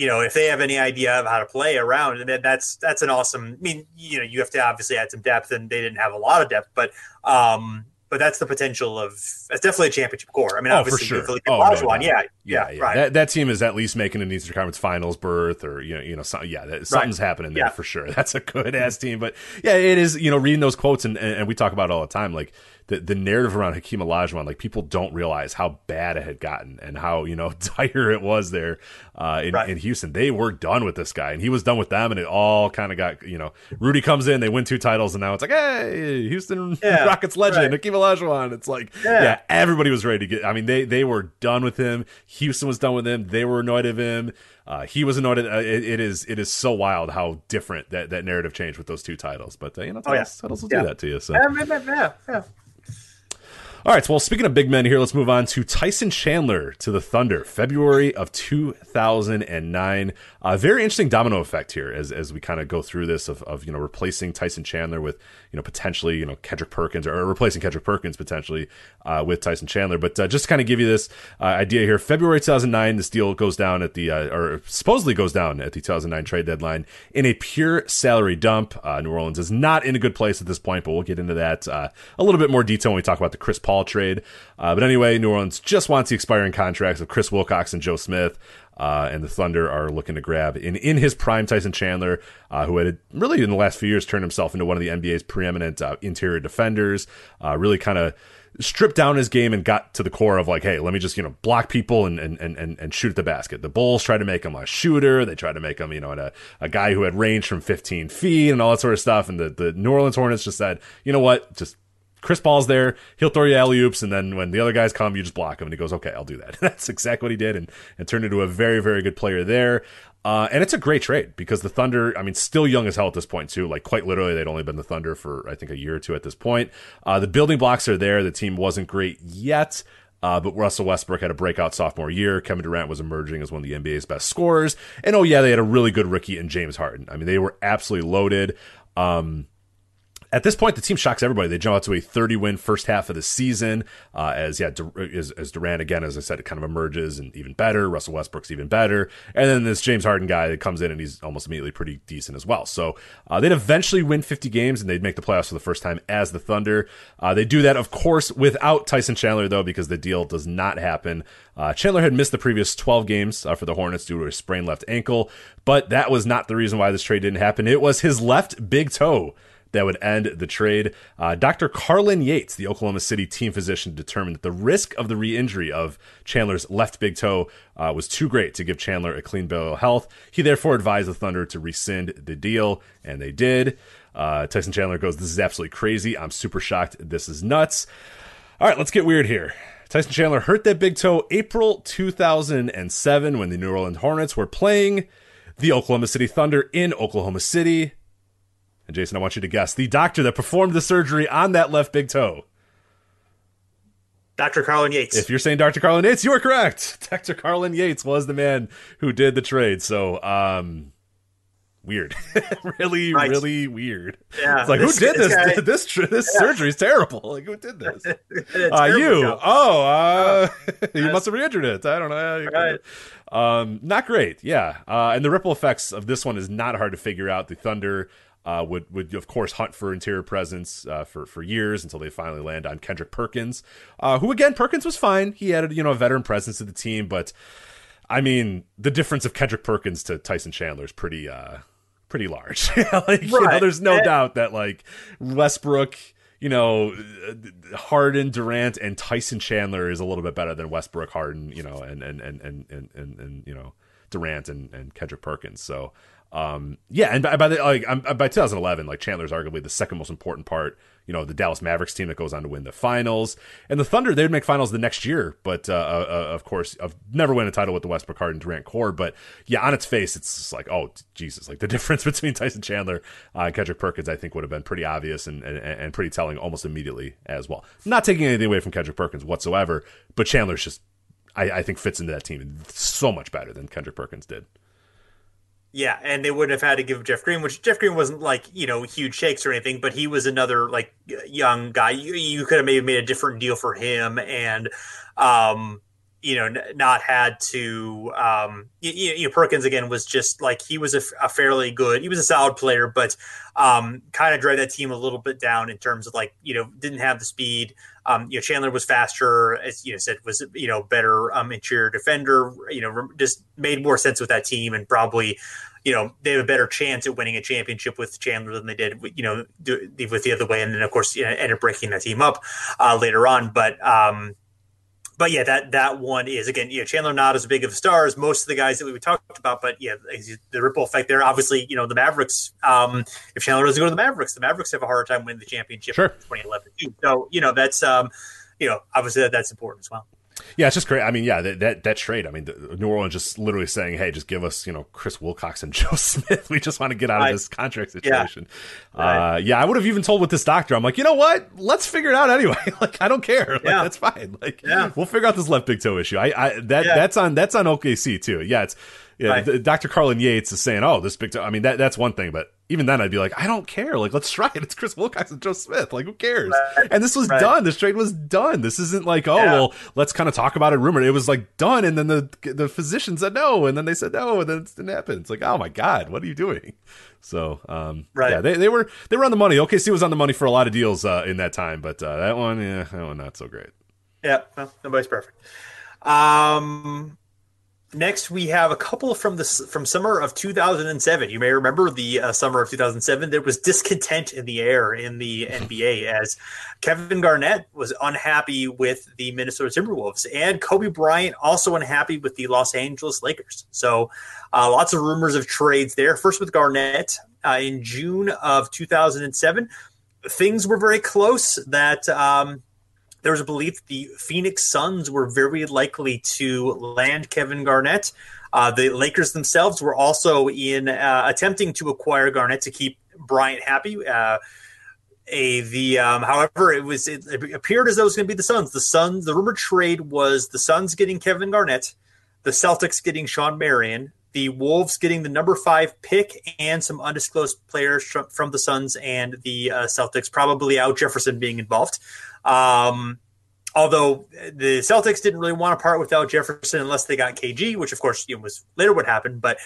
you know, if they have any idea of how to play around, then that's that's an awesome. I mean, you know, you have to obviously add some depth, and they didn't have a lot of depth, but um, but that's the potential of that's definitely a championship core. I mean, oh, obviously, for sure. oh, no, no. Yeah, yeah, yeah, right. That, that, team is at least making an Eastern Conference Finals berth, or you know, you know, some, yeah, that, something's right. happening there yeah. for sure. That's a good ass team, but yeah, it is. You know, reading those quotes, and, and we talk about it all the time, like the, the narrative around Hakeem Olajuwon, like people don't realize how bad it had gotten and how you know dire it was there uh, in, right. in, Houston. They were done with this guy, and he was done with them, and it all kind of got you know. Rudy comes in, they win two titles, and now it's like, hey, Houston yeah, Rockets legend right. Hakeem Olajuwon. It's like, yeah. yeah. everybody was ready to get. I mean, they they were done with him. Houston was done with him. They were annoyed of him. Uh, he was annoyed. At, uh, it, it is it is so wild how different that, that narrative changed with those two titles. But uh, you know, titles, oh, yeah. titles will do that to you. So yeah, yeah. All right. Well, speaking of big men here, let's move on to Tyson Chandler to the Thunder, February of 2009. A very interesting domino effect here as, as we kind of go through this of, of, you know, replacing Tyson Chandler with, you know, potentially, you know, Kendrick Perkins or, replacing Kendrick Perkins potentially uh, with Tyson Chandler. But uh, just to kind of give you this uh, idea here, February 2009, this deal goes down at the, uh, or supposedly goes down at the 2009 trade deadline in a pure salary dump. Uh, New Orleans is not in a good place at this point, but we'll get into that uh, a little bit more detail when we talk about the Chris Paul trade. Uh, but anyway, New Orleans just wants the expiring contracts of Chris Wilcox and Joe Smith. Uh, and the Thunder are looking to grab in in his prime Tyson Chandler, uh, who had really in the last few years turned himself into one of the NBA's preeminent uh, interior defenders. Uh, really kind of stripped down his game and got to the core of like, hey, let me just you know block people and and and and shoot at the basket. The Bulls tried to make him a shooter. They tried to make him you know a, a guy who had range from 15 feet and all that sort of stuff. And the the New Orleans Hornets just said, you know what, just Chris Paul's there, he'll throw you alley oops, and then when the other guys come, you just block him, and he goes, "Okay, I'll do that." That's exactly what he did, and and turned into a very very good player there. Uh, and it's a great trade because the Thunder, I mean, still young as hell at this point, too. Like, quite literally, they'd only been the Thunder for, I think, a year or two at this point. Uh, the building blocks are there. The team wasn't great yet. Uh, but Russell Westbrook had a breakout sophomore year. Kevin Durant was emerging as one of the NBA's best scorers. And oh, yeah, they had a really good rookie in James Harden. I mean, they were absolutely loaded. Um, at this point, the team shocks everybody. They jump out to a 30 win first half of the season. Uh, as yeah, as, as, Durant again, as I said, it kind of emerges and even better. Russell Westbrook's even better, and then this James Harden guy that comes in and he's almost immediately pretty decent as well. So uh, they'd eventually win 50 games and they'd make the playoffs for the first time as the Thunder. Uh, they do that, of course, without Tyson Chandler though, because the deal does not happen. Uh, Chandler had missed the previous 12 games uh, for the Hornets due to a sprained left ankle, but that was not the reason why this trade didn't happen. It was his left big toe that would end the trade. Uh, Dr. Carlan Yates, the Oklahoma City team physician, determined that the risk of the re injury of Chandler's left big toe uh, was too great to give Chandler a clean bill of health. He therefore advised the Thunder to rescind the deal, and they did. Uh, Tyson Chandler goes, This is absolutely crazy. I'm super shocked. This is nuts. All right, let's get weird here. Tyson Chandler hurt that big toe April 2007 when the New Orleans Hornets were playing the Oklahoma City Thunder in Oklahoma City. And Jason, I want you to guess the doctor that performed the surgery on that left big toe. Dr. Carlan Yates. If you're saying Dr. Carlan Yates, you are correct. Dr. Carlan Yates was the man who did the trade. So, um, weird, really, right. really weird. Yeah, it's like this, who did this? Guy, this this, this yeah. surgery is terrible. Like who did this? uh, you? Job. Oh, uh, you must have re-injured it. I don't know. Right. Um, not great. Yeah, uh, and the ripple effects of this one is not hard to figure out. The Thunder uh, would would of course hunt for interior presence uh, for for years until they finally land on Kendrick Perkins, uh, who again Perkins was fine. He added you know a veteran presence to the team, but I mean the difference of Kendrick Perkins to Tyson Chandler is pretty uh pretty large. like, right. you know, there's no and- doubt that like Westbrook. You know, Harden, Durant, and Tyson Chandler is a little bit better than Westbrook, Harden, you know, and and and and and, and, and you know Durant and, and Kendrick Perkins. So um, yeah, and by, by the like by 2011, like Chandler's arguably the second most important part. You know, the Dallas Mavericks team that goes on to win the finals, and the Thunder they would make finals the next year, but uh, uh, uh of course, I've never win a title with the Westbrook Harden Durant core. But yeah, on its face, it's just like, oh Jesus, like the difference between Tyson Chandler uh, and Kendrick Perkins, I think would have been pretty obvious and, and and pretty telling almost immediately as well. Not taking anything away from Kendrick Perkins whatsoever, but Chandler's just I, I think fits into that team so much better than Kendrick Perkins did. Yeah, and they wouldn't have had to give Jeff Green, which Jeff Green wasn't like you know huge shakes or anything, but he was another like young guy. You, you could have maybe made a different deal for him, and um, you know, n- not had to. Um, you, you, know, Perkins again was just like he was a, a fairly good. He was a solid player, but um, kind of dragged that team a little bit down in terms of like you know didn't have the speed. Um, you know, Chandler was faster, as you know said, was you know better um, interior defender. You know, just made more sense with that team, and probably, you know, they have a better chance at winning a championship with Chandler than they did, you know, with the other way. And then of course, you know, ended up breaking that team up uh, later on. But um, but yeah, that that one is again, you know, Chandler not as big of a star as most of the guys that we talked about, but yeah, the ripple effect there. Obviously, you know, the Mavericks. Um, if Chandler doesn't go to the Mavericks, the Mavericks have a hard time winning the championship sure. in 2011 too. So you know, that's um, you know, obviously that, that's important as well. Yeah, it's just great. I mean, yeah, that that, that trade. I mean, the, New Orleans just literally saying, "Hey, just give us, you know, Chris Wilcox and Joe Smith. We just want to get out of this contract situation." Yeah, right. uh, yeah I would have even told with this doctor. I'm like, you know what? Let's figure it out anyway. like, I don't care. Like, yeah. that's fine. Like, yeah. we'll figure out this left big toe issue. I, I that yeah. that's on that's on OKC too. Yeah, it's yeah. Right. Dr. Carlan Yates is saying, "Oh, this big toe." I mean, that that's one thing, but even then I'd be like, I don't care. Like, let's try it. It's Chris Wilcox and Joe Smith. Like, who cares? Right. And this was right. done. This trade was done. This isn't like, oh, yeah. well, let's kind of talk about it. Rumor. It was like done. And then the the physician said no. And then they said no. And then it didn't happen. It's like, oh my God, what are you doing? So, um, right. yeah, they, they were, they were on the money. OKC was on the money for a lot of deals, uh, in that time, but, uh, that one, yeah, that one, not so great. Yeah. Well, nobody's perfect. Um, Next, we have a couple from the from summer of 2007. You may remember the uh, summer of 2007. There was discontent in the air in the NBA as Kevin Garnett was unhappy with the Minnesota Timberwolves, and Kobe Bryant also unhappy with the Los Angeles Lakers. So, uh, lots of rumors of trades there. First with Garnett uh, in June of 2007. things were very close. That um, there was a belief the Phoenix Suns were very likely to land Kevin Garnett. Uh, the Lakers themselves were also in uh, attempting to acquire Garnett to keep Bryant happy. Uh, a the um, however it was it, it appeared as though it was going to be the Suns. The Suns the rumored trade was the Suns getting Kevin Garnett, the Celtics getting Shawn Marion, the Wolves getting the number five pick and some undisclosed players from, the Suns and the uh, Celtics, probably Al Jefferson being involved. Um, although the Celtics didn't really want to part with Al Jefferson unless they got KG, which of course you know, was later what happened. But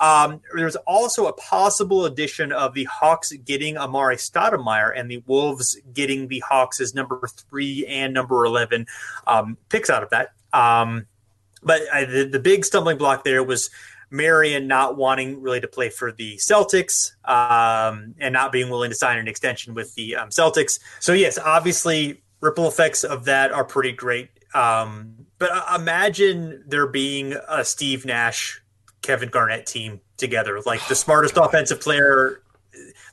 um, was also a possible addition of the Hawks getting Amar'e Stoudemire and the Wolves getting the Hawks as number three and number 11 um, picks out of that. Um, but I, the, the big stumbling block there was Marion not wanting really to play for the Celtics um, and not being willing to sign an extension with the um, Celtics. So, yes, obviously, ripple effects of that are pretty great. Um, but uh, imagine there being a Steve Nash, Kevin Garnett team together, like the smartest oh, offensive player,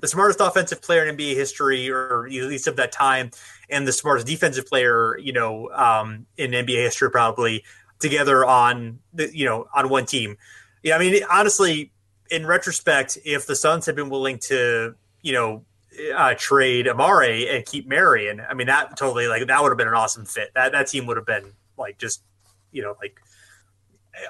the smartest offensive player in NBA history, or at least of that time, and the smartest defensive player, you know, um, in NBA history, probably together on the, you know, on one team. Yeah, I mean, honestly, in retrospect, if the Suns had been willing to, you know, uh, trade Amar'e and keep Marion, I mean, that totally like that would have been an awesome fit. That that team would have been like just, you know, like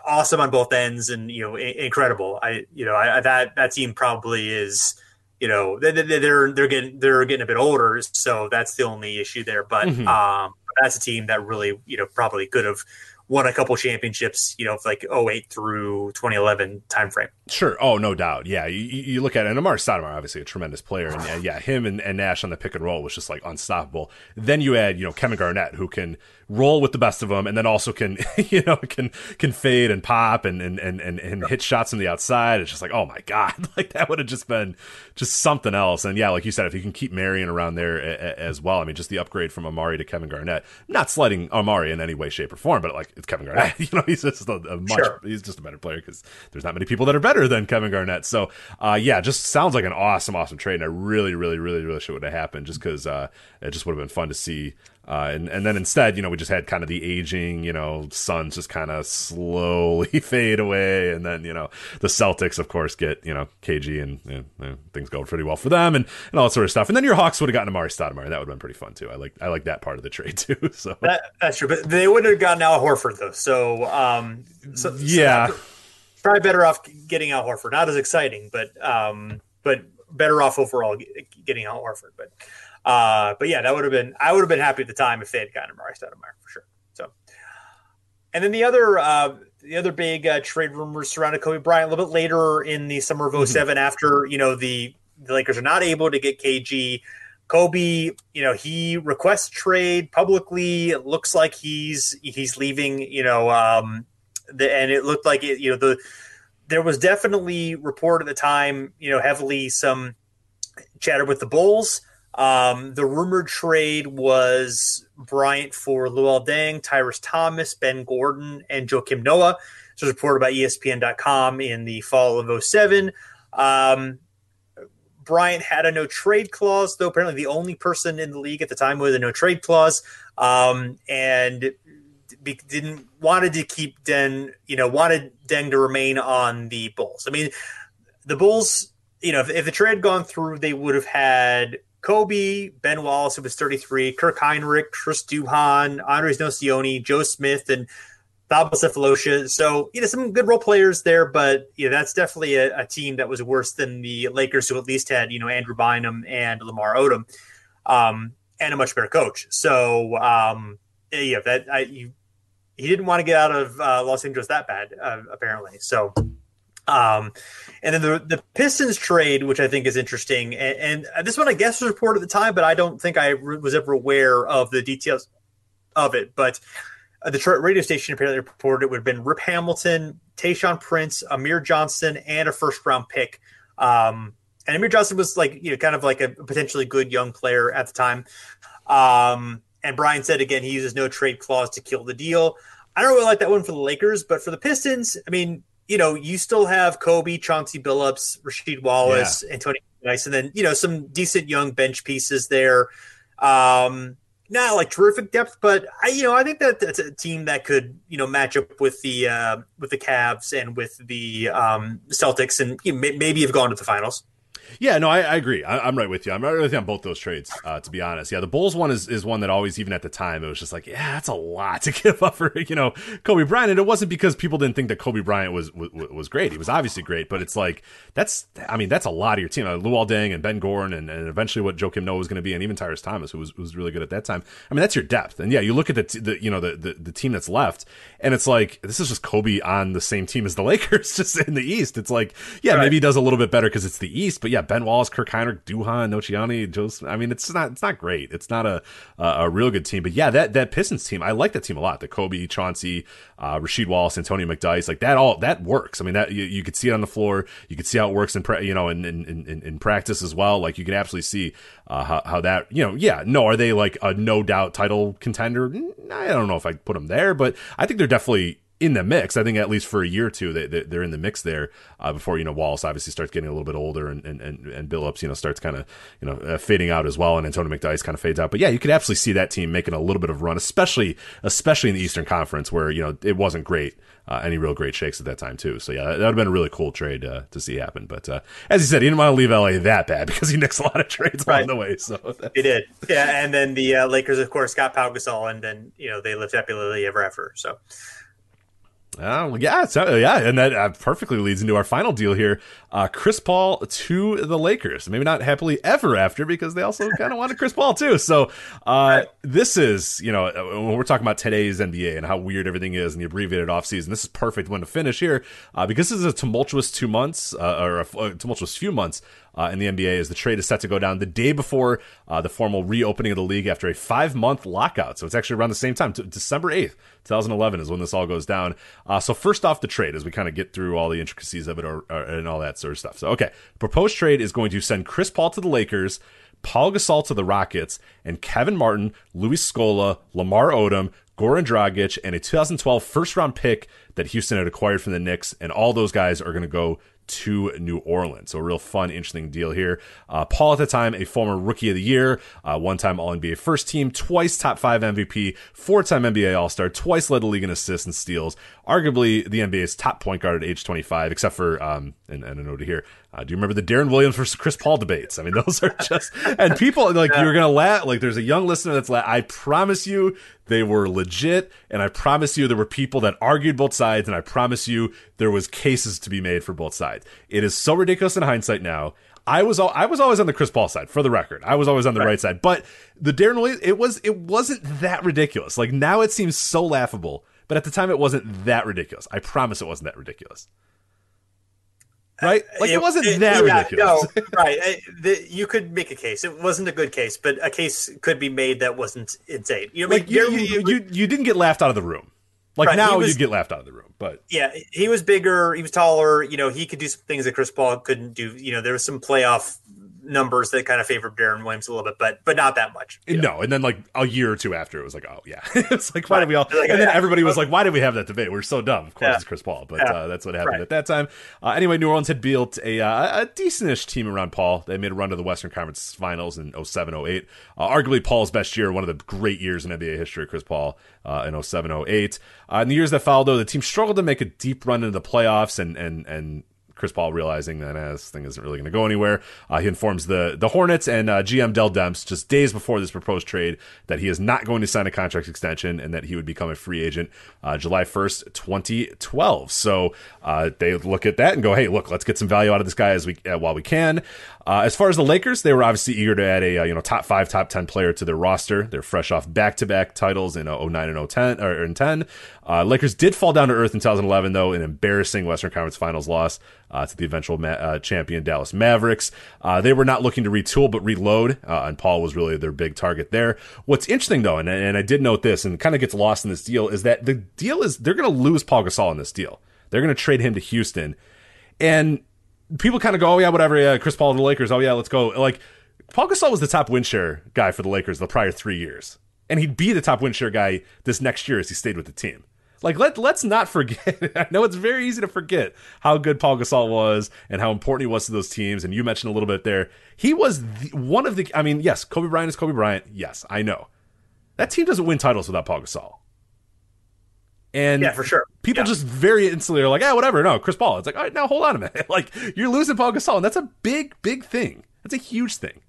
awesome on both ends and you know I- incredible. I you know I, that that team probably is you know they're they're they're getting they're getting a bit older, so that's the only issue there. But mm-hmm. um, that's a team that really you know probably could have won a couple championships, you know, like 08 through 2011 timeframe. Sure. Oh, no doubt. Yeah. You, you look at it, and Amar'e Stoudemire, obviously a tremendous player. And yeah, him and, and Nash on the pick and roll was just like unstoppable. Then you add, you know, Kevin Garnett, who can roll with the best of them and then also can, you know, can, can fade and pop and, and, and, and, and hit shots from the outside. It's just like, oh my God, like that would have just been just something else. And yeah, like you said, if you can keep Marion around there a, a, as well, I mean, just the upgrade from Amar'e to Kevin Garnett, not sliding Amar'e in any way, shape, or form, but like it's Kevin Garnett. you know, he's just a, a much sure. he's just a better player because there's not many people that are better than Kevin Garnett. So uh, yeah, just sounds like an awesome, awesome trade, and I really, really, really, really wish it would have happened just because uh, it just would have been fun to see uh, and and then instead, you know, we just had kind of the aging, you know, Suns just kind of slowly fade away, and then you know the Celtics, of course, get you know KG, and, and things go pretty well for them, and, and all that sort of stuff. And then your Hawks would have gotten Amar'e Stoudemire. That would have been pretty fun too. I like I like that part of the trade too. So that, that's true, but they wouldn't have gotten Al Horford though. So um, so, yeah, so probably better off getting Al Horford. Not as exciting, but um, but better off overall getting Al Horford, but. Uh, but yeah, that would have been I would have been happy at the time if they had gotten Amar'e Stoudemire for sure. So, and then the other uh, the other big uh, trade rumors surrounded Kobe Bryant a little bit later in the summer of 7 mm-hmm. after you know the the Lakers are not able to get KG. Kobe, you know, he requests trade publicly. It looks like he's he's leaving. You know, um, the, and it looked like it. You know, the there was definitely report at the time. You know, heavily some chatter with the Bulls. Um, the rumored trade was Bryant for Luol Deng, Tyrus Thomas, Ben Gordon, and Joakim Noah. This was reported by ESPN.com in the fall of 07. Um, Bryant had a no trade clause, though apparently the only person in the league at the time with a no trade clause, um, and didn't wanted to keep Den, you know, wanted Deng to remain on the Bulls. I mean, the Bulls, you know, if, if the trade had gone through, they would have had Kobe, Ben Wallace, who was 33, Kirk Hinrich, Chris Duhon, Andres Nocioni, Joe Smith, and Thabo Sefolosha. So, you know, some good role players there, but you know, that's definitely a, a, team that was worse than the Lakers, who at least had, you know, Andrew Bynum and Lamar Odom, um, and a much better coach. So, um, yeah, that I, you, he didn't want to get out of uh, Los Angeles that bad, uh, apparently. So, um, and then the the Pistons trade, which I think is interesting, and, and this one I guess was reported at the time, but I don't think I re- was ever aware of the details of it. But uh, the Detroit radio station apparently reported it would have been Rip Hamilton, Tayshaun Prince, Amir Johnson, and a first round pick. Um, and Amir Johnson was like you know kind of like a potentially good young player at the time. Um, and Bryant said again he uses no trade clause to kill the deal. I don't really like that one for the Lakers, but for the Pistons, I mean, you know, you still have Kobe, Chauncey Billups, Rasheed Wallace, yeah. Antonio nice. And then you know some decent young bench pieces there. Um, not like terrific depth, but I you know I think that that's a team that could you know match up with the uh, with the Cavs and with the um, Celtics and you know, maybe have gone to the finals. Yeah, no, I, I agree. I, am right with you. I'm right with you on both those trades. Uh, to be honest, yeah, the Bulls one is, is one that always, even at the time, it was just like, yeah, that's a lot to give up for you know Kobe Bryant, and it wasn't because people didn't think that Kobe Bryant was was, was great. He was obviously great, but it's like that's, I mean, that's a lot of your team. Uh, Luol Deng and Ben Gordon, and, and eventually what Joakim Noah was going to be, and even Tyrus Thomas, who was, who was really good at that time. I mean, that's your depth, and yeah, you look at the, t- the you know the, the the team that's left, and it's like this is just Kobe on the same team as the Lakers, just in the East. It's like, yeah, right. maybe he does a little bit better because it's the East, but yeah, Ben Wallace, Kirk Hinrich, Duhon, Nocioni, Joseph. I mean, it's not it's not great. It's not a a, real good team. But yeah, that that Pistons team, I like that team a lot. The Kobe, Chauncey, uh, Rasheed Wallace, Antonio McDyess, like that all that works. I mean, that you, you could see it on the floor. You could see how it works in you know in, in in, in practice as well. Like you can absolutely see uh, how how that you know yeah no are they like a no doubt title contender? I don't know if I put them there, but I think they're definitely in the mix. I think at least for a year or two, they, they, are in the mix there uh, before, you know, Wallace obviously starts getting a little bit older and, and, and, and Billups, you know, starts kind of, you know, uh, fading out as well. And Antonio McDyess kind of fades out. But yeah, you could absolutely see that team making a little bit of run, especially, especially in the Eastern Conference where, you know, it wasn't great. Uh, any real great shakes at that time too. So yeah, that, would have been a really cool trade uh, to see happen. But uh, as he said, he didn't want to leave LA that bad because he nixed a lot of trades right. along the way. So he did, yeah. And then the uh, Lakers, of course, got Pau Gasol, and then you know they lived happily ever after. So uh, yeah, so, yeah, and that uh, perfectly leads into our final deal here. Uh, Chris Paul to the Lakers. Maybe not happily ever after because they also kind of wanted Chris Paul too. So uh, this is, you know, uh, when we're talking about today's NBA and how weird everything is and the abbreviated offseason, this is perfect when to finish here uh, because this is a tumultuous two months uh, or a, a tumultuous few months uh, in the NBA as the trade is set to go down the day before uh, the formal reopening of the league after a five month lockout. So it's actually around the same time. T- December 8th, 2011 is when this all goes down. Uh, so, first off, the trade as we kind of get through all the intricacies of it or, or, and all that sort of stuff. So, okay, proposed trade is going to send Chris Paul to the Lakers. Paul Gasol to the Rockets, and Kevin Martin, Luis Scola, Lamar Odom, Goran Dragic, and a 2012 first round pick that Houston had acquired from the Knicks. And all those guys are going to go to New Orleans. So a real fun, interesting deal here. Uh, Paul at the time, a former Rookie of the Year, uh, one-time All NBA first team, twice top five MVP, four-time NBA All Star, twice led the league in assists and steals. Arguably the NBA's top point guard at age 25, except for um, and, and a note here. Uh, do you remember the Deron Williams versus Chris Paul debates? I mean, those are just and people like yeah. you're gonna laugh. Like there's a young listener that's like, I promise you they were legit, and I promise you there were people that argued both sides, and I promise you there was cases to be made for both sides. It is so ridiculous in hindsight now. I was I was always on the Chris Paul side for the record. I was always on the right, right side, but the Deron Williams it was it wasn't that ridiculous. Like now it seems so laughable, but at the time it wasn't that ridiculous. I promise it wasn't that ridiculous uh, right? Like it, it wasn't it, that yeah, ridiculous. No, right. The, you could make a case. It wasn't a good case, but a case could be made that wasn't insane. You know, like you, you, you, you, didn't get laughed out of the room. Like right, now, was, you get laughed out of the room. But yeah, he was bigger. He was taller. You know, he could do some things that Chris Paul couldn't do. You know, there was some playoff numbers that kind of favored Deron Williams a little bit, but but not that much. No, know? and then like a year or two after, it was like, oh yeah, it's like why did we all? Like, and then everybody was like, why did we have that debate? We're so dumb. Of course, yeah. it's Chris Paul, but yeah. uh, that's what happened right. at that time. Uh, anyway, New Orleans had built a uh, a decentish team around Paul. They made a run to the Western Conference Finals in 07, 08. Uh, arguably Paul's best year, one of the great years in NBA history. Chris Paul uh, in 07, 08. Uh, in the years that followed, though, the team struggled to make a deep run into the playoffs and and and Chris Paul realizing that uh, this thing isn't really going to go anywhere. Uh, he informs the the Hornets and uh, GM Dell Demps just days before this proposed trade that he is not going to sign a contract extension and that he would become a free agent uh, July 1st, 2012. So uh, they look at that and go, hey, look, let's get some value out of this guy as we uh, while we can. as far as the Lakers, they were obviously eager to add a you know top five, top ten player to their roster. They're fresh off back to back titles in 09 and 010 or in 10. Lakers did fall down to earth in 2011 though, an embarrassing Western Conference Finals loss uh, to the eventual ma- uh, champion Dallas Mavericks. Uh, they were not looking to retool but reload, uh, and Paul was really their big target there. What's interesting though, and, and I did note this, and kind of gets lost in this deal, is that the deal is they're going to lose Paul Gasol in this deal. They're going to trade him to Houston, and people kind of go, "Oh yeah, whatever, yeah, Chris Paul to the Lakers. Oh yeah, let's go." Like Paul Gasol was the top win share guy for the Lakers the prior three years, and he'd be the top win share guy this next year as he stayed with the team. Like let let's not forget. I know it's very easy to forget how good Paul Gasol was and how important he was to those teams. And you mentioned a little bit there, he was the, one of the. I mean, yes, Kobe Bryant is Kobe Bryant. Yes, I know that team doesn't win titles without Paul Gasol. And yeah, for sure. People yeah. just very instantly are like, yeah, whatever. No, Chris Paul. It's like, all right, now hold on a minute. like you're losing Paul Gasol, and that's a big, big thing. That's a huge thing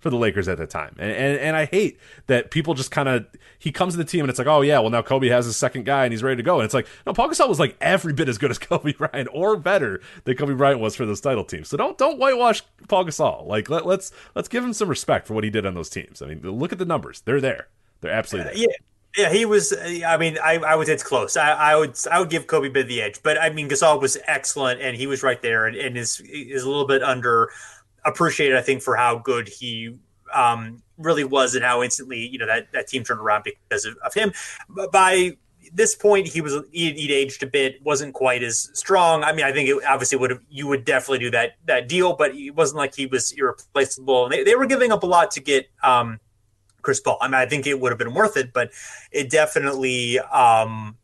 for the Lakers at the time. And and, and I hate that people just kind of he comes to the team and it's like, oh yeah, well now Kobe has his second guy and he's ready to go. And it's like, no, Paul Gasol was like every bit as good as Kobe Bryant or better than Kobe Bryant was for those title teams. So don't don't whitewash Paul Gasol. Like let, let's let's give him some respect for what he did on those teams. I mean, look at the numbers; they're there. They're absolutely there. Uh, yeah. Yeah, he was. I mean, I, I would say it's close. I, I would I would give Kobe bit the edge, but I mean Gasol was excellent, and he was right there, and, and is is a little bit under appreciated, I think, for how good he um, really was, and how instantly you know that that team turned around because of, of him. But by this point, he was he'd, he'd, aged a bit, wasn't quite as strong. I mean, I think it obviously would have you would definitely do that that deal, but it wasn't like he was irreplaceable. They, they were giving up a lot to get. Um, Chris Paul. I mean, I think it would have been worth it, but it definitely, um,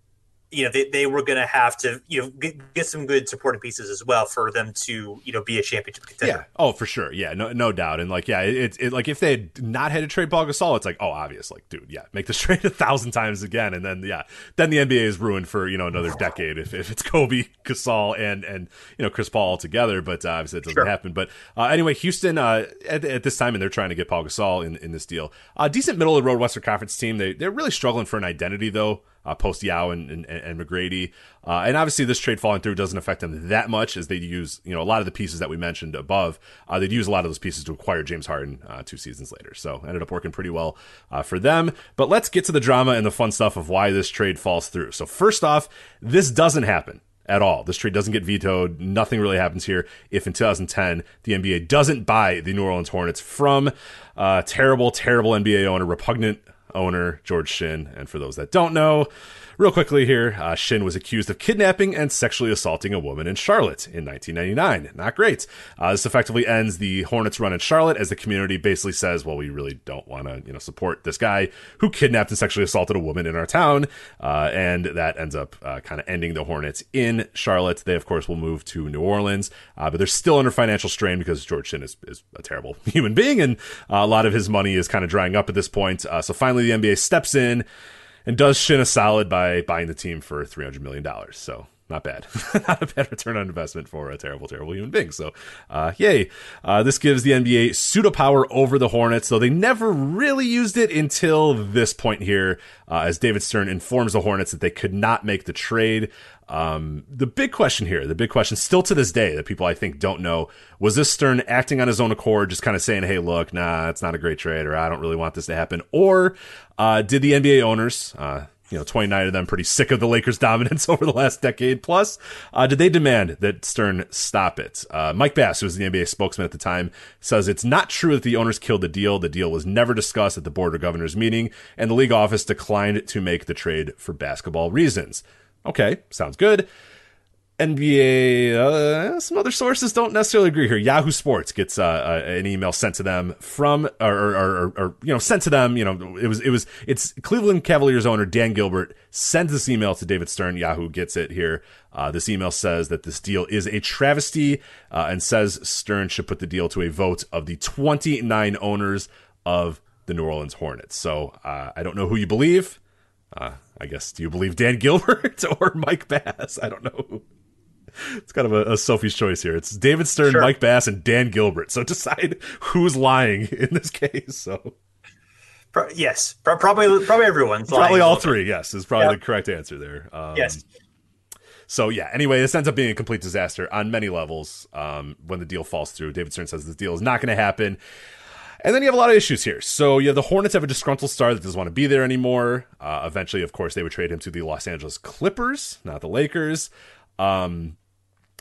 you know, they, they were going to have to, you know, get, get, some good supporting pieces as well for them to, you know, be a championship contender. Yeah. Oh, for sure. Yeah. No, no doubt. And like, yeah, it's it, like if they had not had to trade Paul Gasol, it's like, oh, obvious. Like, dude, yeah, make this trade a thousand times again, and then yeah, then the NBA is ruined for you know another decade if, if it's Kobe, Gasol, and and you know Chris Paul all together. But uh, obviously it doesn't sure. happen. But uh, anyway, Houston uh, at, at, this time, and they're trying to get Paul Gasol in in this deal. A decent middle of the road Western Conference team. They they're really struggling for an identity though uh, post Yao and, and, and McGrady. Uh, and obviously, this trade falling through doesn't affect them that much as they use, you know, a lot of the pieces that we mentioned above. Uh, they'd use a lot of those pieces to acquire James Harden uh, two seasons later. So ended up working pretty well uh, for them. But let's get to the drama and the fun stuff of why this trade falls through. So, first off, this doesn't happen at all. This trade doesn't get vetoed. Nothing really happens here. If in 2010 the NBA doesn't buy the New Orleans Hornets from uh, terrible, terrible NBA owner, repugnant owner George Shinn. And for those that don't know, real quickly here, uh, Shinn was accused of kidnapping and sexually assaulting a woman in Charlotte in 1999. Not great. Uh, this effectively ends the Hornets run in Charlotte as the community basically says, well, we really don't want to, you know, support this guy who kidnapped and sexually assaulted a woman in our town. Uh, and that ends up uh, kind of ending the Hornets in Charlotte. They, of course, will move to New Orleans, uh, but they're still under financial strain because George Shinn is, is a terrible human being and uh, a lot of his money is kind of drying up at this point. so finally, the NBA steps in and does Shinn a solid by buying the team for three hundred million dollars. So not bad, not a bad return on investment for a terrible, terrible human being. So, uh, yay! Uh, this gives the NBA pseudo power over the Hornets, though they never really used it until this point here, uh, as David Stern informs the Hornets that they could not make the trade. Um, the big question here, the big question still to this day that people I think don't know, was this Stern acting on his own accord, just kind of saying, hey, look, nah, it's not a great trade, or I don't really want this to happen? Or uh, did the NBA owners, uh, you know, 29 of them pretty sick of the Lakers' dominance over the last decade plus. Uh, did they demand that Stern stop it? Uh, Mike Bass, who was the NBA spokesman at the time, says it's not true that the owners killed the deal. The deal was never discussed at the Board of Governors meeting, and the league office declined to make the trade for basketball reasons. Okay, sounds good. NBA, uh, some other sources don't necessarily agree here. Yahoo Sports gets uh, uh, an email sent to them from, or, or, or, or, you know, sent to them. You know, it was, it was, it's Cleveland Cavaliers owner Dan Gilbert sends this email to David Stern. Yahoo gets it here. Uh, this email says that this deal is a travesty uh, and says Stern should put the deal to a vote of the 29 owners of the New Orleans Hornets. So uh, I don't know who you believe. I guess, do you believe Dan Gilbert or Mike Bass? I don't know it's kind of a, a, Sophie's choice here. It's David Stern, sure. Mike Bass, and Dan Gilbert. So decide who's lying in this case. So Pro- yes, Pro- probably probably everyone's probably all three. Yes, is probably the correct answer there. Um, yes. So yeah. Anyway, this ends up being a complete disaster on many levels. Um, when the deal falls through, David Stern says this deal is not going to happen. And then you have a lot of issues here. So yeah, the Hornets have a disgruntled star that doesn't want to be there anymore. Uh, eventually, of course, they would trade him to the Los Angeles Clippers, not the Lakers. Um,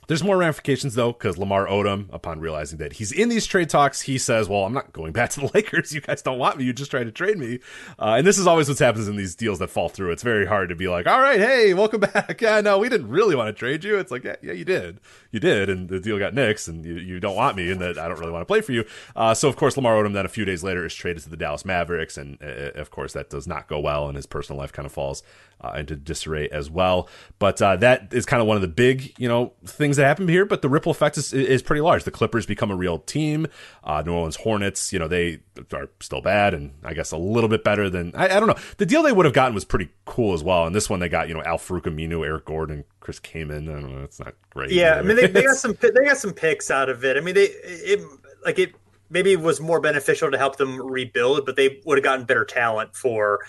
There's more ramifications though, because Lamar Odom, upon realizing that he's in these trade talks, he says, "Well, I'm not going back to the Lakers. You guys don't want me. You just tried to trade me." Uh, and this is always what happens in these deals that fall through. It's very hard to be like, "All right, hey, welcome back." Yeah, no, we didn't really want to trade you. It's like, yeah, yeah, you did, you did, and the deal got nixed, and you, you don't want me, and that I don't really want to play for you. Uh, so of course, Lamar Odom then a few days later is traded to the Dallas Mavericks, and uh, of course that does not go well, and his personal life kind of falls uh, into disarray as well. But uh, that is kind of one of the big, you know, things that happen here. But the ripple effect is, is pretty large. The Clippers become a real team. Uh, New Orleans Hornets, you know, they are still bad, and I guess a little bit better than I, I don't know. The deal they would have gotten was pretty cool as well. And this one they got, you know, Al-Farouq Aminu, Eric Gordon, Chris Kaman. I don't know, it's not great. Yeah, I mean they, they got some they got some picks out of it. I mean they it like it maybe it was more beneficial to help them rebuild, but they would have gotten better talent for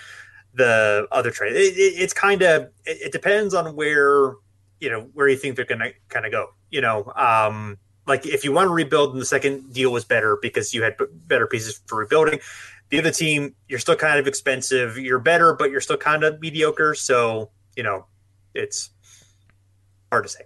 the other trade. It, it, it's kind of it, it, depends on where you know where do you think they're going to kind of go. You know, um, like if you want to rebuild, and the second deal was better because you had better pieces for rebuilding. The other team, you're still kind of expensive. You're better, but you're still kind of mediocre. So you know, it's hard to say.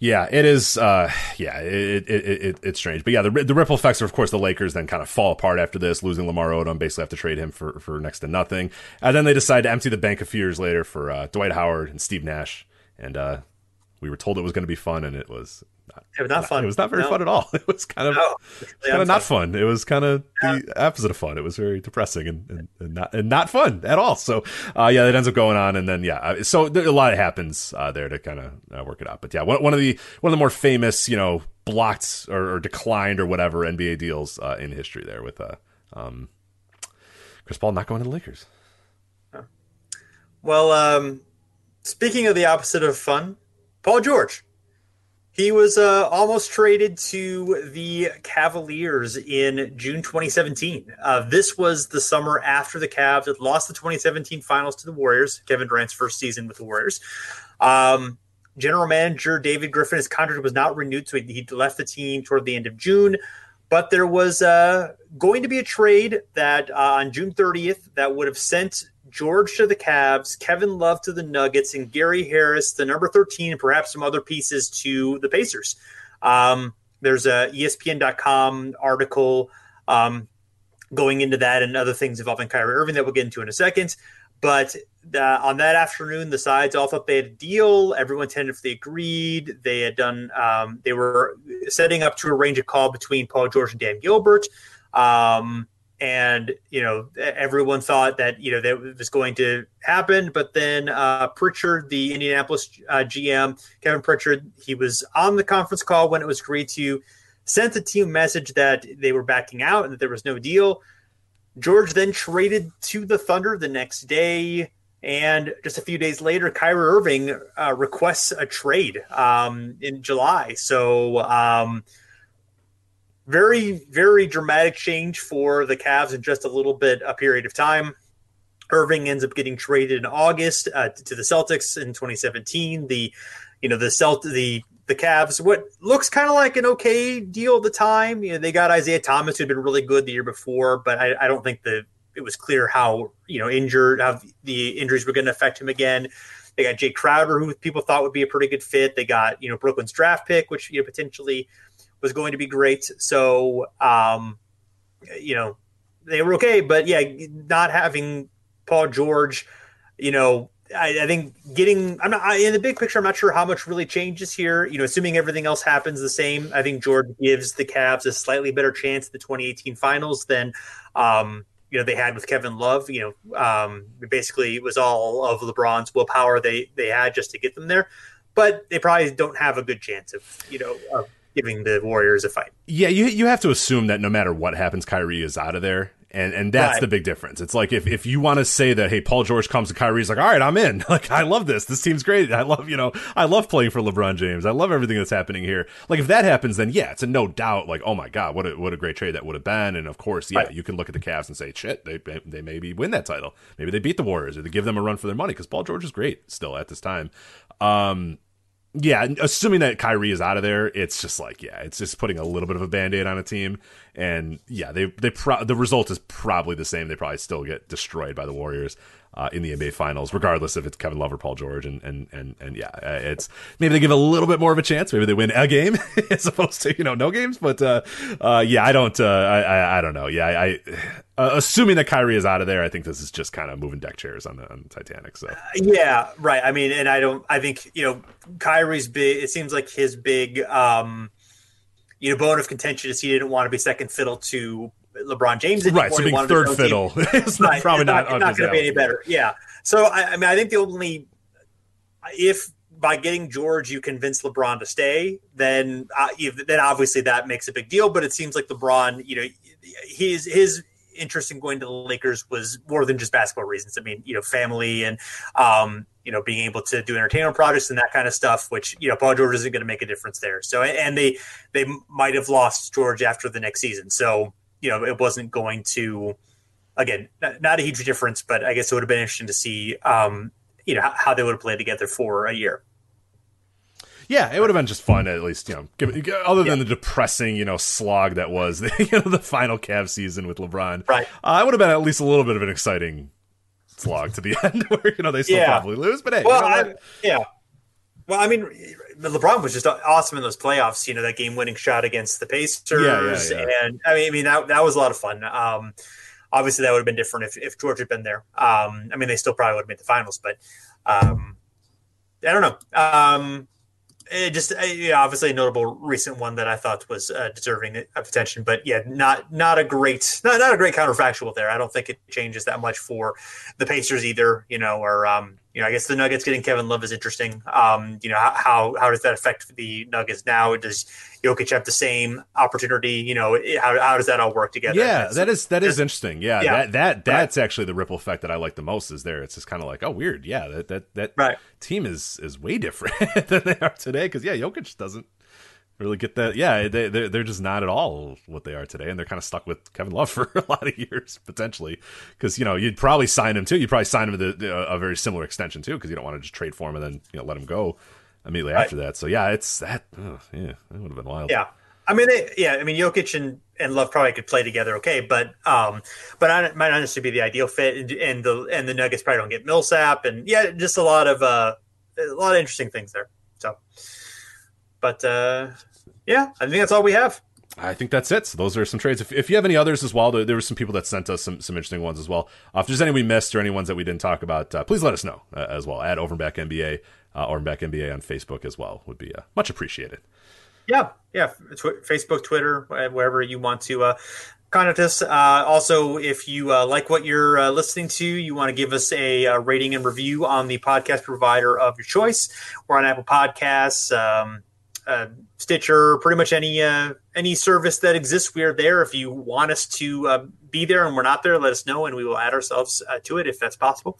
Yeah, it is. Uh, yeah, it, it, it, it's strange, but yeah, the the ripple effects are, of course, the Lakers then kind of fall apart after this, losing Lamar Odom, basically have to trade him for for next to nothing, and then they decide to empty the bank a few years later for uh, Dwight Howard and Steve Nash, and uh, we were told it was going to be fun, and it was not, it was not fun. It was not very no. fun at all. It was kind of no, kind of not fun. It was kind of yeah. the opposite of fun. It was very depressing and, and, and not and not fun at all. So uh, yeah, that ends up going on, and then yeah, uh, so a lot happens uh, there to kind of uh, work it out. But yeah, one, one of the one of the more famous, you know, blocked or, or declined or whatever NBA deals uh, in history there with uh, um, Chris Paul not going to the Lakers. Well, um, speaking of the opposite of fun, Paul George. He was uh, almost traded to the Cavaliers in June 2017. Uh, this was the summer after the Cavs had lost the 2017 finals to the Warriors, Kevin Durant's first season with the Warriors. Um, General manager David Griffin, his contract was not renewed, so he, left the team toward the end of June. But there was uh, going to be a trade that uh, on June 30th that would have sent George to the Cavs, Kevin Love to the Nuggets, and Gary Harris, the number 13, and perhaps some other pieces to the Pacers. Um, there's a ESPN.com article um, going into that and other things involving Kyrie Irving that we'll get into in a second. But on that afternoon, the sides all thought they had a deal. Everyone tentatively agreed. They had done. Um, they were setting up to arrange a call between Paul George and Dan Gilbert. Um, and you know everyone thought that you know that was going to happen but then uh, pritchard the indianapolis uh, gm kevin pritchard he was on the conference call when it was agreed to sent the team message that they were backing out and that there was no deal. George then traded to the thunder the next day and just a few days later kyrie irving uh, requests a trade um, in july. So um, very, very dramatic change for the Cavs in just a little bit a period of time. Irving ends up getting traded in August uh, to the Celtics in 2017. The, you know, the Celt the the Cavs, what looks kind of like an okay deal at the time. You know, they got Isaiah Thomas, who'd been really good the year before, but I, I don't think that it was clear how you know injured, how the injuries were going to affect him again. They got Jae Crowder, who people thought would be a pretty good fit. They got you know Brooklyn's draft pick, which you know potentially was going to be great. So, um, you know, they were okay, but yeah, not having Paul George, you know, I, I think getting I'm not I, in the big picture. I'm not sure how much really changes here. You know, assuming everything else happens the same, I think George gives the Cavs a slightly better chance at the 2018 Finals than um, you know they had with Kevin Love. You know, um, basically it was all of LeBron's willpower they they had just to get them there, but they probably don't have a good chance of you know of giving the Warriors a fight. Yeah, you you have to assume that no matter what happens, Kyrie is out of there. And and that's right. the big difference. It's like if, if you want to say that, hey, Paul George comes to Kyrie's like, all right, I'm in. Like, I love this. This team's great. I love, you know, I love playing for LeBron James. I love everything that's happening here. Like, if that happens, then yeah, it's a no doubt. Like, oh my god, what a what a great trade that would have been. And of course, yeah, right. you can look at the Cavs and say, shit, they they maybe win that title. Maybe they beat the Warriors or they give them a run for their money because Paul George is great still at this time. Um, yeah, assuming that Kyrie is out of there, it's just like yeah, it's just putting a little bit of a band-aid on a team, and yeah, they they pro- the result is probably the same. They probably still get destroyed by the Warriors. Uh, in the NBA Finals, regardless if it's Kevin Love or Paul George. And and and and yeah, uh, it's maybe they give a little bit more of a chance. Maybe they win a game as opposed to you know no games. But uh, uh, yeah, I don't. Uh, I, I, I don't know. Yeah, I, uh, assuming that Kyrie is out of there, I think this is just kind of moving deck chairs on the, on the Titanic. So yeah, right. I mean, and I don't. I think you know Kyrie's big. It seems like his big. um you know, bone of contention is he didn't want to be second fiddle to LeBron James. Right, so being third fiddle is not, right, probably not, not, not going to be any better. Yeah. So I, I, mean, I think the only if by getting George you convince LeBron to stay, then uh, then obviously that makes a big deal. But it seems like LeBron, you know, his his interest in going to the Lakers was more than just basketball reasons. I mean, you know, family and um, you know, being able to do entertainment projects and that kind of stuff, which you know, Paul George isn't going to make a difference there. So, and they they might have lost George after the next season. So you know, it wasn't going to, again, not, a huge difference, but I guess it would have been interesting to see, um, you know, how, they would have played together for a year. Yeah, it would have been just fun at least, you know, give, other than yeah. the depressing, you know, slog that was the, you know, the final Cavs season with LeBron. Right. Uh, it would have been at least a little bit of an exciting slog to the end where, you know, they still yeah. probably lose, but hey. Well, you know, I, yeah. Well, I mean, LeBron was just awesome in those playoffs. You know that game-winning shot against the Pacers, yeah, yeah, yeah. and I mean, I mean that that was a lot of fun. Um, obviously, that would have been different if, if George had been there. Um, I mean, they still probably would have made the finals, but um, I don't know. Um, it just yeah, obviously a notable recent one that I thought was uh, deserving of attention, but yeah, not not a great not not a great counterfactual there. I don't think it changes that much for the Pacers either. You know, or um, you know, I guess the Nuggets getting Kevin Love is interesting. Um, you know, how how does that affect the Nuggets now? Does Jokic have the same opportunity? You know, how, how does that all work together? Yeah, that is that is interesting. Yeah, yeah. that that that's right. actually the ripple effect that I like the most. Is there? It's just kind of like, oh, weird. Yeah, that that that right. team is is way different than they are today. Because yeah, Jokic doesn't really get that. Yeah, they they're, they're just not at all what they are today, and they're kind of stuck with Kevin Love for a lot of years potentially. Because you know you'd probably sign him too. You'd probably sign him with a, a very similar extension too, because you don't want to just trade for him and then you know let him go immediately after that. So yeah, it's that. Oh, yeah, that would have been wild. Yeah. I mean, they, yeah. I mean, Jokic and, and Love probably could play together, okay, but um, but I might not necessarily be the ideal fit, and, and, the and the Nuggets probably don't get Millsap, and yeah, just a lot of uh, a lot of interesting things there. So, but uh, yeah, I think that's all we have. I think that's it. So those are some trades. If, if you have any others as well, there, there were some people that sent us some, some interesting ones as well. Uh, if there's any we missed or any ones that we didn't talk about, uh, please let us know uh, as well. At Overback NBA, uh, Overback NBA on Facebook as well would be uh, much appreciated. Yeah, yeah. Tw- Facebook, Twitter, wherever you want to uh, contact us. Uh, also, if you uh, like what you're uh, listening to, you want to give us a, a, rating and review on the podcast provider of your choice. We're on Apple Podcasts. Um, uh, Stitcher, pretty much any uh, any service that exists, we are there. If you want us to uh, be there and we're not there, let us know, and we will add ourselves uh, to it if that's possible.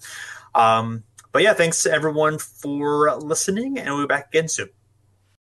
Um, but yeah, thanks everyone for listening, and we'll be back again soon.